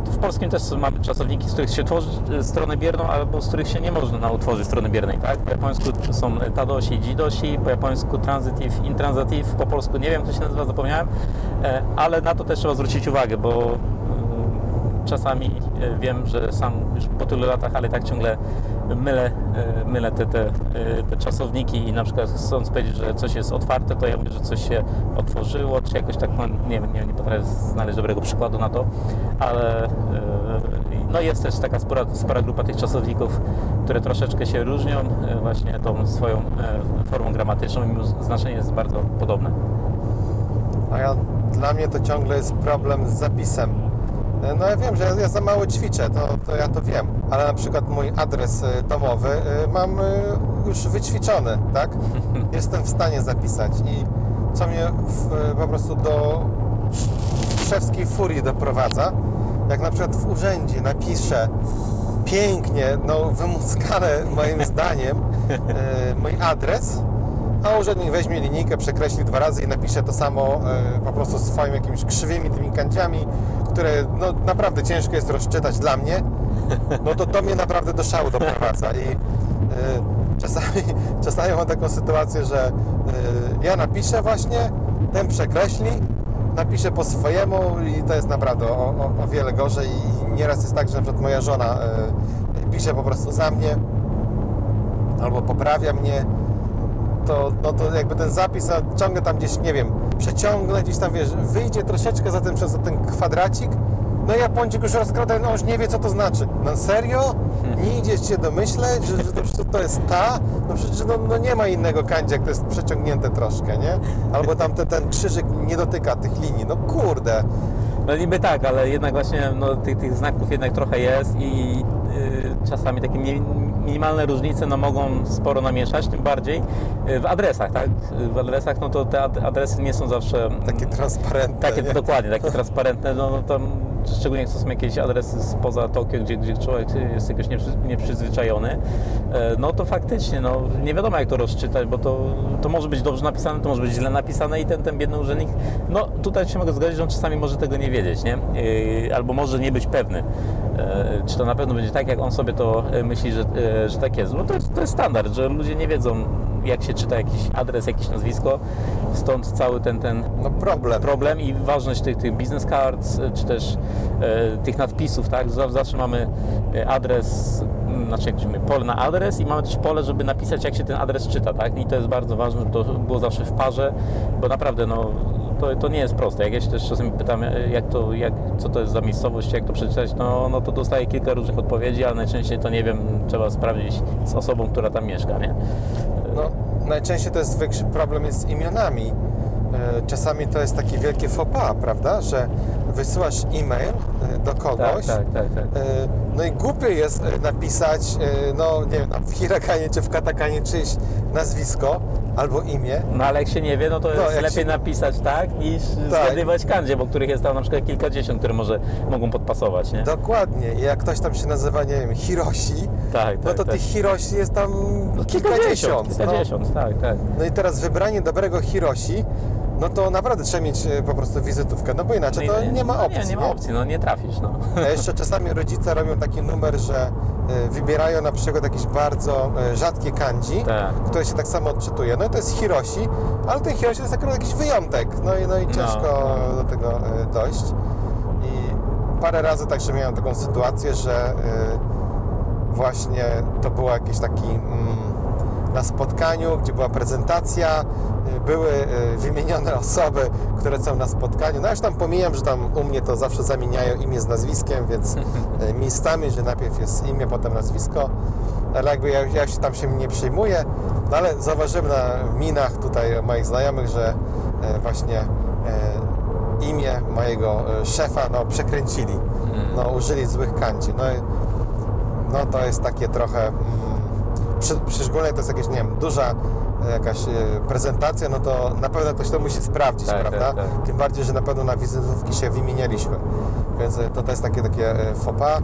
W polskim też mamy czasowniki, z których się tworzy e, stronę bierną, albo z których się nie można na- utworzyć strony biernej. Tak? Po japońsku są tadosi i jidosi, po japońsku transitive, intransitive, po polsku nie wiem, to się nazywa, zapomniałem, E, ale na to też trzeba zwrócić uwagę, bo czasami e, wiem, że sam już po tylu latach, ale tak ciągle mylę, e, mylę te, te, e, te czasowniki i na przykład chcąc powiedzieć, że coś jest otwarte, to ja mówię, że coś się otworzyło, czy jakoś tak, no, nie wiem, nie, nie potrafię znaleźć dobrego przykładu na to, ale no jest też taka spora, spora grupa tych czasowników, które troszeczkę się różnią właśnie tą swoją formą gramatyczną, mimo znaczenie jest bardzo podobne. A ja, dla mnie to ciągle jest problem z zapisem. E, No ja wiem, że ja, za mało ćwiczę, to, to ja to wiem, ale na przykład mój adres e, domowy e, mam już wyćwiczony, tak? Jestem w stanie zapisać i co mnie w, po prostu do sz- szewskiej furii doprowadza, jak na przykład w urzędzie napiszę pięknie, no wymuskane moim zdaniem mój adres, a urzędnik weźmie linijkę, przekreśli dwa razy i napisze to samo po prostu swoimi jakimiś krzywymi tymi kanciami, które no, naprawdę ciężko jest rozczytać dla mnie, no to to mnie naprawdę do szału doprowadza i e, czasami, czasami mam taką sytuację, że e, ja napiszę właśnie, ten przekreśli, napiszę po swojemu i to jest naprawdę o, o, o wiele gorzej i nieraz jest tak, że przykład moja żona e, pisze po prostu za mnie albo poprawia mnie to, no to jakby ten zapis a ciągle tam gdzieś, nie wiem, przeciągnę gdzieś tam, wiesz, wyjdzie troszeczkę za ten, przez ten kwadracik, no i Japończyk już rozkłada, no już nie wie, co to znaczy. No serio? Nie idzie się domyśleć, że, że to, że to jest ta? No przecież no, no nie ma innego kandzia, jak to jest przeciągnięte troszkę, nie? Albo tam te, ten krzyżyk nie dotyka tych linii, no kurde. No niby tak, ale jednak właśnie no, tych, tych znaków jednak trochę jest i y, czasami takie mi, minimalne różnice no, mogą sporo namieszać, tym bardziej y, w adresach, tak? W adresach no to te ad- adresy nie są zawsze Takie transparentne, takie nie? dokładnie, takie transparentne, no, no tam szczególnie jak to są jakieś adresy spoza Tokio, gdzie, gdzie człowiek jest jakoś nieprzy, nieprzyzwyczajony, e, no to faktycznie, no nie wiadomo jak to rozczytać, bo to, to może być dobrze napisane, to może być źle napisane i ten, ten biedny urzędnik, no tutaj się mogę zgodzić, że on czasami może tego nie wiedzieć, nie? E, Albo może nie być pewny, e, czy to na pewno będzie tak, jak on sobie to myśli, że, że tak jest. No to jest, to jest standard, że ludzie nie wiedzą, jak się czyta jakiś adres, jakieś nazwisko, stąd cały ten, ten No problem. problem i ważność tych, tych business cards, e, czy też e, tych nadpisów, tak? Zaw- Zawsze mamy e, adres, znaczy jak pole na adres i mamy też pole, żeby napisać, jak się ten adres czyta, tak? I to jest bardzo ważne, żeby to było zawsze w parze, bo naprawdę, no, to, to nie jest proste. Jak ja się też czasami pytam, e, jak to, jak, co to jest za miejscowość, jak to przeczytać, no, no to dostaję kilka różnych odpowiedzi, ale najczęściej to nie wiem, trzeba sprawdzić z osobą, która tam mieszka, nie? No, najczęściej to jest problem jest z imionami. e, czasami to jest takie wielkie faux pas, prawda, że wysyłasz e-mail e, do kogoś, Tak, tak, tak, tak. no i głupie jest e, napisać, no nie wiem, w hiraganie czy w katakanie czyjeś nazwisko albo imię, No ale jak się nie wie, no to No, jest lepiej się- napisać tak, niż Tak. zgadywać kandzie, bo których jest tam na przykład kilkadziesiąt, które może mogą podpasować, nie? Dokładnie. I jak ktoś tam się nazywa, nie wiem, Hiroshi, Tak, no tak, to tak. tych Hiroshi jest tam No, kilkadziesiąt. No. kilkadziesiąt, tak, tak. no i teraz wybranie dobrego Hiroshi, no to naprawdę trzeba mieć e, po prostu wizytówkę, no bo inaczej No to i- nie ma no opcji. Nie, nie ma opcji, no nie trafisz, no. A jeszcze czasami rodzice robią taki numer, że e, wybierają na przykład jakieś bardzo e, rzadkie kanji, Tak. które się tak samo odczytuje. No i to jest Hiroshi, ale ten Hiroshi to jest akurat jakiś wyjątek. No i, no i ciężko no. do tego dojść. I parę razy także miałem taką sytuację, że właśnie to było jakiś taki mm, na spotkaniu, gdzie była prezentacja, y, były y, wymienione osoby, które są na spotkaniu. No ja już tam pomijam, że tam u mnie to zawsze zamieniają imię z nazwiskiem, więc y, miejscami, że najpierw jest imię, potem nazwisko, ale jakby ja, ja się tam się nie przyjmuję, no ale zauważyłem na minach tutaj moich znajomych, że właśnie imię mojego szefa no, przekręcili, no, użyli złych kanci. No, no to jest takie trochę, mm, przy, przy szczególnie to jest jakaś, nie wiem, duża e, jakaś e, prezentacja, no to na pewno ktoś to musi sprawdzić, Tak, prawda? tak, tak. Tym bardziej, że na pewno na wizytówki się wymienialiśmy. Więc e, to, to jest takie, takie faux pas.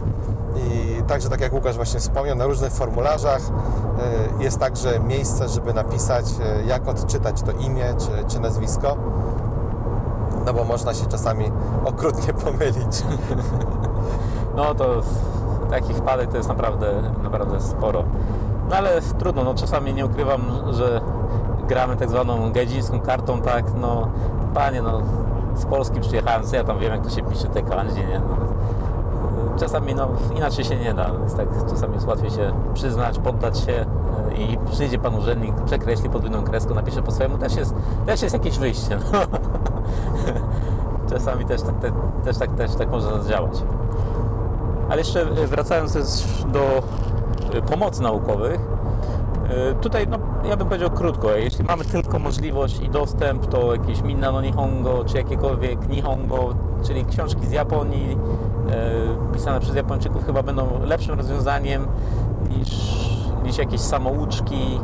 I także, tak jak Łukasz właśnie wspomniał, na różnych formularzach jest także miejsce, żeby napisać, jak odczytać to imię czy, czy nazwisko. No bo można się czasami okrutnie pomylić. No to takich wpadek to jest naprawdę, naprawdę sporo. No ale trudno, no czasami nie ukrywam, że gramy tak zwaną gajdzińską kartą, tak, no panie, no z Polski przyjechałem, ja tam wiem jak to się pisze te kanji, nie, no, czasami no inaczej się nie da, jest tak, czasami jest łatwiej się przyznać, poddać się e, i przyjdzie pan urzędnik, przekreśli podwójną kreską, napisze po swojemu, też jest, też jest jakieś wyjście, no. Czasami też, tak- te, też, tak, też tak może zadziałać. Ale jeszcze wracając do pomocy naukowych, e, tutaj no, ja bym powiedział krótko, jeśli mamy tylko możliwość i dostęp, to jakieś Minna no Nihongo, czy jakiekolwiek Nihongo, czyli książki z Japonii, e, pisane przez Japończyków chyba będą lepszym rozwiązaniem niż, niż jakieś samouczki,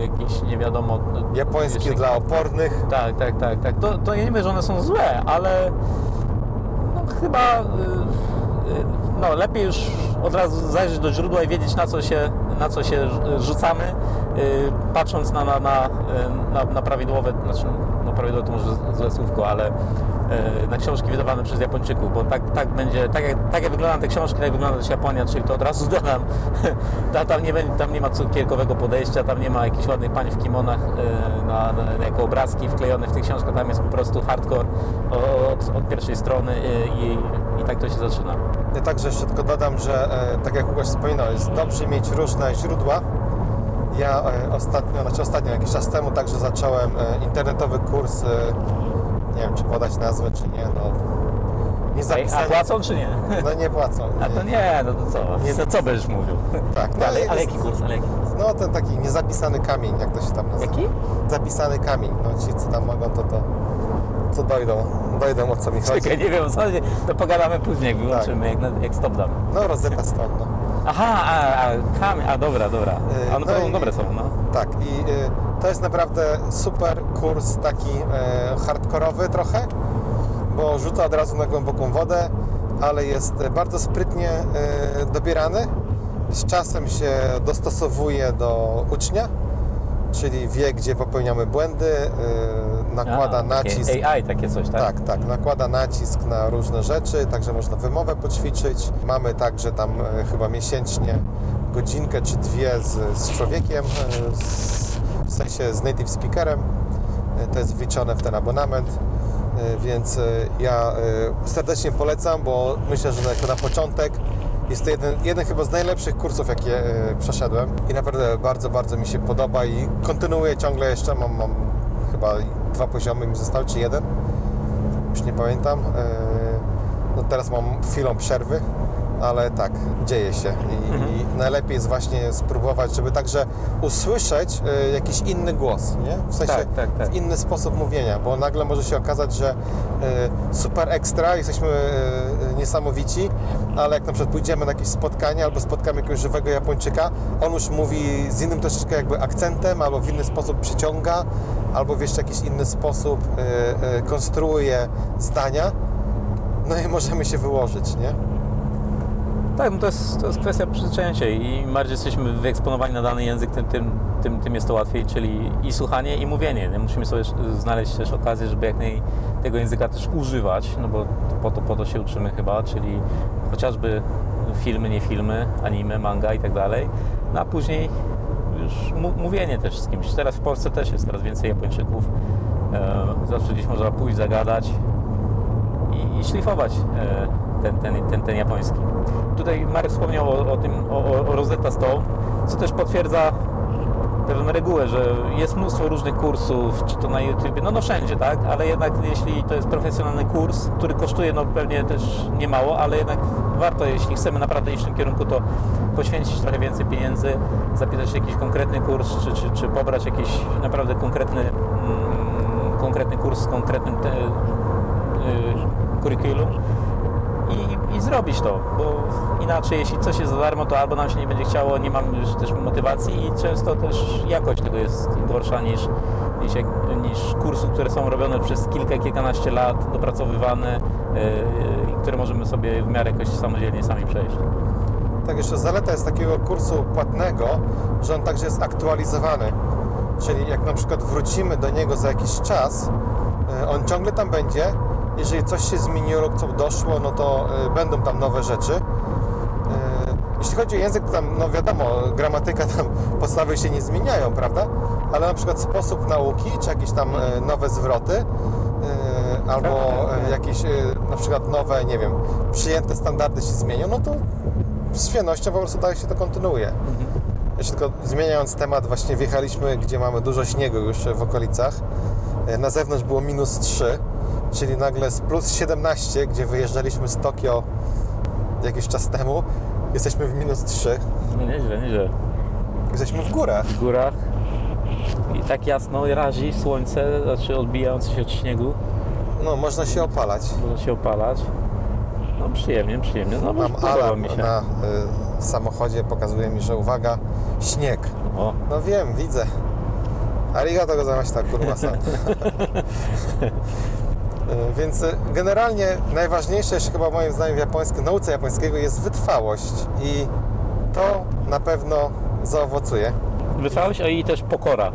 jakieś nie wiadomo... no, Japońskie dla opornych. tak, tak, tak, tak. To, to ja nie mówię, że one są złe, ale no, chyba y, y, no, lepiej już od razu zajrzeć do źródła i wiedzieć na co się, na co się rz- rzucamy, y, patrząc na, na, y, na, na prawidłowe, znaczy no prawidłowe to może złe słówko, ale y, na książki wydawane przez Japończyków, bo tak, tak będzie, tak jak, tak jak wyglądają te książki, tak wygląda też Japonia, czyli to od razu dodam, tam, nie, tam nie ma cukierkowego podejścia, tam nie ma jakichś ładnych pań w kimonach na, na, jako obrazki wklejone w tych książkach, tam jest po prostu hardcore od, od pierwszej strony i, i tak to się zaczyna. Ja także jeszcze tylko dodam, że e, tak jak Łukasz wspominał, jest dobrze mieć różne źródła. Ja e, ostatnio, znaczy ostatnio, jakiś czas temu także zacząłem e, internetowy kurs, nie wiem czy podać nazwę czy nie, no nie A, płacą czy nie? No nie płacą. A to nie, no to co? Nie. Co, co będziesz mówił? Tak, no, Ale, ale jest- jaki kurs? Ale jaki kurs? No ten taki niezapisany kamień, jak to się tam nazywa. Jaki? Zapisany kamień. No ci co tam mogą, to to co dojdą, dojdą o co mi chodzi. Czekaj, nie wiem o co chodzi, to pogadamy później, jak wyłączymy, jak, na- jak stop damy. No Rosetta Stone, no. Aha, a, a, kam, a dobra, dobra. A no no, to i- dobre są, no. Tak, i y, to jest naprawdę super kurs taki e, hardkorowy trochę, bo rzuca od razu na głęboką wodę, ale jest bardzo sprytnie e, dobierany. Z czasem się dostosowuje do ucznia, czyli wie, gdzie popełniamy błędy, e, nakłada A, nacisk. AI takie coś, tak? Tak, tak, nakłada nacisk na różne rzeczy, także można wymowę poćwiczyć. Mamy także tam e, chyba miesięcznie godzinkę czy dwie z, z człowiekiem, e, z, w sensie z native speakerem. E, To jest wliczone w ten abonament, więc ja serdecznie polecam, bo myślę, że jako na początek jest to jeden, jeden chyba z najlepszych kursów, jakie przeszedłem i naprawdę bardzo, bardzo mi się podoba i kontynuuję ciągle jeszcze, mam, mam chyba dwa poziomy mi zostały, czy jeden, już nie pamiętam. E, No teraz mam chwilą przerwy ale tak, dzieje się i, Mhm. i najlepiej jest właśnie spróbować, żeby także usłyszeć y, jakiś inny głos, nie? W sensie Tak, tak, tak. inny sposób mówienia, bo nagle może się okazać, że y, super ekstra, jesteśmy y, niesamowici, ale jak na przykład pójdziemy na jakieś spotkanie albo spotkamy jakiegoś żywego Japończyka, on już mówi z innym troszeczkę jakby akcentem, albo w inny sposób przyciąga, albo w jeszcze jakiś inny sposób y, y, konstruuje zdania, no i możemy się wyłożyć, nie? Tak, no to jest, to jest kwestia przyzwyczajenia się im bardziej jesteśmy wyeksponowani na dany język, tym, tym, tym, tym jest to łatwiej, czyli i słuchanie, i mówienie. Nie? Musimy sobie znaleźć też okazję, żeby jak naj, tego języka też używać, no bo po to, po to się uczymy chyba, czyli chociażby filmy, nie filmy, anime, manga i tak dalej, no a później mu- mówienie też z kimś. Teraz w Polsce też jest coraz więcej Japończyków, e, zawsze gdzieś można pójść, zagadać, i, i szlifować e, ten, ten, ten, ten japoński. Tutaj Marek wspomniał o, o tym, o- o Rosetta Stone, co też potwierdza pewną regułę, że jest mnóstwo różnych kursów, czy to na YouTube, no, no wszędzie, tak? Ale jednak jeśli to jest profesjonalny kurs, który kosztuje no pewnie też niemało, ale jednak warto, jeśli chcemy naprawdę iść w tym kierunku, to poświęcić trochę więcej pieniędzy, zapisać jakiś konkretny kurs, czy, czy, czy pobrać jakiś naprawdę konkretny, mm, konkretny kurs z konkretnym te, y, kurikulum i, zrobić to, bo inaczej jeśli coś jest za darmo, to albo nam się nie będzie chciało, nie mamy już też motywacji i często też jakość tego jest gorsza niż, niż, niż które są robione przez kilka, kilkanaście lat, dopracowywane yy, i które możemy sobie w miarę jakoś samodzielnie sami przejść. Tak, jeszcze zaleta jest takiego kursu płatnego, że on także jest aktualizowany. Czyli jak na przykład wrócimy do niego za jakiś czas, y, on ciągle tam będzie. Jeżeli coś się zmieniło lub co doszło, no to y, będą tam nowe rzeczy. Y, Jeśli chodzi o język, to tam, no wiadomo, gramatyka tam, podstawy się nie zmieniają, prawda? Ale na przykład sposób nauki, czy jakieś tam y, nowe zwroty, albo jakieś na przykład nowe, nie wiem, przyjęte standardy się zmienią, no to z świetnością po prostu tak się to kontynuuje. Jeszcze tylko zmieniając temat, właśnie wjechaliśmy, gdzie mamy dużo śniegu już w okolicach. E, Na zewnątrz było minus 3, czyli nagle z plus 17, gdzie wyjeżdżaliśmy z Tokio jakiś czas temu, jesteśmy w minus 3. No nieźle, nieźle. Jesteśmy w górach. W górach i tak jasno razi słońce, znaczy odbijające się od śniegu, No, można się opalać. może się opalać. No przyjemnie, przyjemnie. No Mam alarm mi się. na y, samochodzie, pokazuje mi, że uwaga, śnieg. O, No wiem, widzę. Arigato gozaimasu, kurwa san. E, Więc e, generalnie najważniejsze jeszcze chyba moim zdaniem w japońskim, nauce japońskiego jest wytrwałość i to na pewno zaowocuje. wytrwałość, a i też pokora.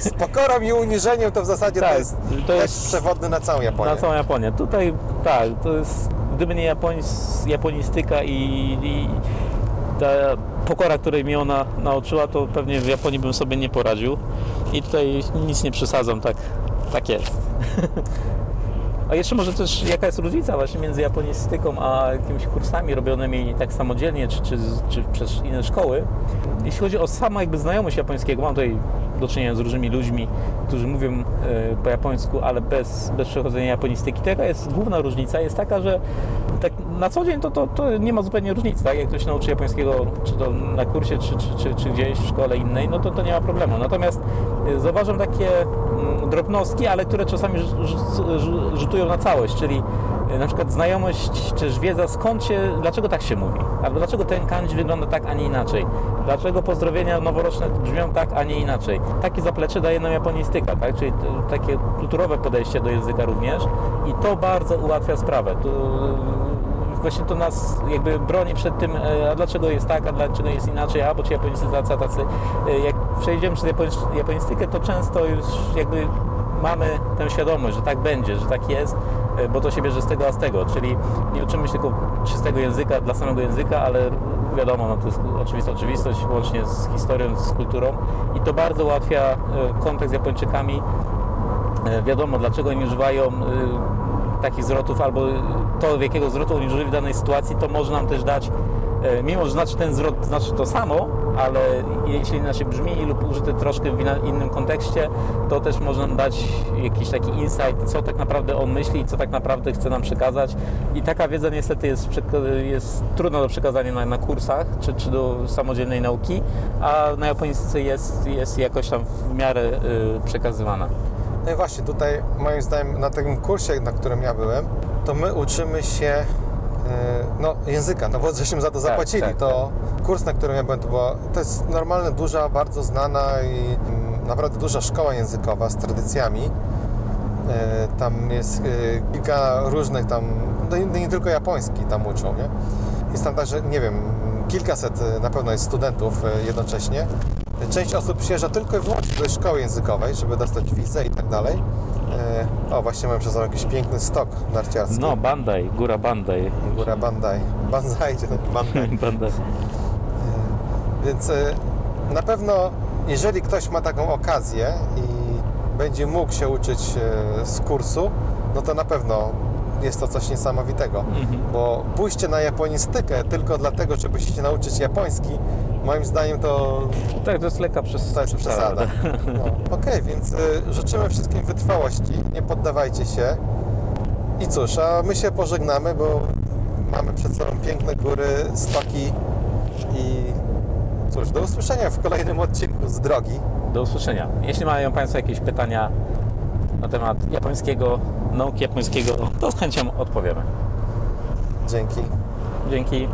Z pokorą i uniżeniem to w zasadzie Tak, to jest to jest- przewodny na całą Japonię. Na całą Japonię. Tutaj tak, to jest, gdyby nie japońs, japonistyka i, i ta pokora, której mi ona nauczyła, to pewnie w Japonii bym sobie nie poradził. I tutaj nic nie przesadzam, tak, tak jest. A jeszcze może też jaka jest różnica właśnie między japonistyką a jakimiś kursami robionymi tak samodzielnie, czy, czy, czy przez inne szkoły. Jeśli chodzi o samą jakby znajomość japońskiego, mam tutaj do czynienia z różnymi ludźmi, którzy mówią e, po japońsku, ale bez, bez przechodzenia japonistyki. To jaka jest główna różnica? Jest taka, że tak na co dzień to, to, to nie ma zupełnie różnicy, tak? Jak ktoś nauczy japońskiego, czy to na kursie, czy, czy, czy, czy gdzieś w szkole innej, no to to nie ma problemu. Natomiast e, zauważam takie drobnostki, ale które czasami rzu- rzu- rzu- rzutują na całość, czyli e, na przykład znajomość, czy wiedza skąd się, dlaczego tak się mówi, albo dlaczego ten kanji wygląda tak, a nie inaczej, dlaczego pozdrowienia noworoczne brzmią tak, a nie inaczej. Takie zaplecze daje nam japonistyka, tak? czyli takie kulturowe podejście do języka również i to bardzo ułatwia sprawę. To, właśnie to nas jakby broni przed tym, e, a dlaczego jest tak, a dlaczego jest inaczej, a bo ci japońscy tacy. E, Jak przejdziemy przez japonistykę, to często już jakby mamy tę świadomość, że tak będzie, że tak jest, e, bo to się bierze z tego, a z tego, czyli nie uczymy się tylko czystego języka dla samego języka, ale wiadomo, no to jest oczywista oczywistość, łącznie z historią, z kulturą i to bardzo ułatwia kontakt z Japończykami, wiadomo dlaczego oni używają takich zwrotów, albo to w jakiego zwrotu oni użyli w danej sytuacji, to może nam też dać, e, mimo że znaczy ten zwrot znaczy to samo, ale jeśli inaczej brzmi lub użyty troszkę w innym kontekście, to też można dać jakiś taki insight, co tak naprawdę on myśli, co tak naprawdę chce nam przekazać. I taka wiedza niestety jest, jest trudna do przekazania na, na kursach czy, czy do samodzielnej nauki, a na japońsce jest, jest jakoś tam w miarę y, przekazywana. No i właśnie tutaj moim zdaniem na tym kursie, na którym ja byłem, to my uczymy się e, no, języka, no bo żeśmy za to zapłacili. tak, to kurs, na którym ja byłem, to, była, to jest normalna, duża, bardzo znana i mm, naprawdę duża szkoła językowa z tradycjami. E, Tam jest e, kilka różnych tam, no nie, nie tylko japoński tam uczą, nie? Jest tam także, nie wiem, kilkaset na pewno jest studentów jednocześnie. Część osób przyjeżdża tylko i wyłącznie do szkoły językowej, żeby dostać wizę i tak dalej. E, O, właśnie mam przez jakiś piękny stok narciarski. No, Bandai, góra Bandai. Góra Bandai. Banzai, Bandai. Bandai. Więc e, na pewno, jeżeli ktoś ma taką okazję i będzie mógł się uczyć e, z kursu, no to na pewno jest to coś niesamowitego. Mhm. Bo pójście na japonistykę tylko dlatego, żeby się nauczyć japoński, moim zdaniem to, Tak, to jest lekka przez, to jest przesada. No. Okej, więc y, życzymy wszystkim wytrwałości, nie poddawajcie się. I cóż, a my się pożegnamy, bo mamy przed sobą piękne góry, stoki i cóż, do usłyszenia w kolejnym odcinku z drogi. Do usłyszenia. Jeśli mają Państwo jakieś pytania na temat japońskiego, nauki japońskiego, to z chęcią odpowiemy. Dzięki. Dzięki.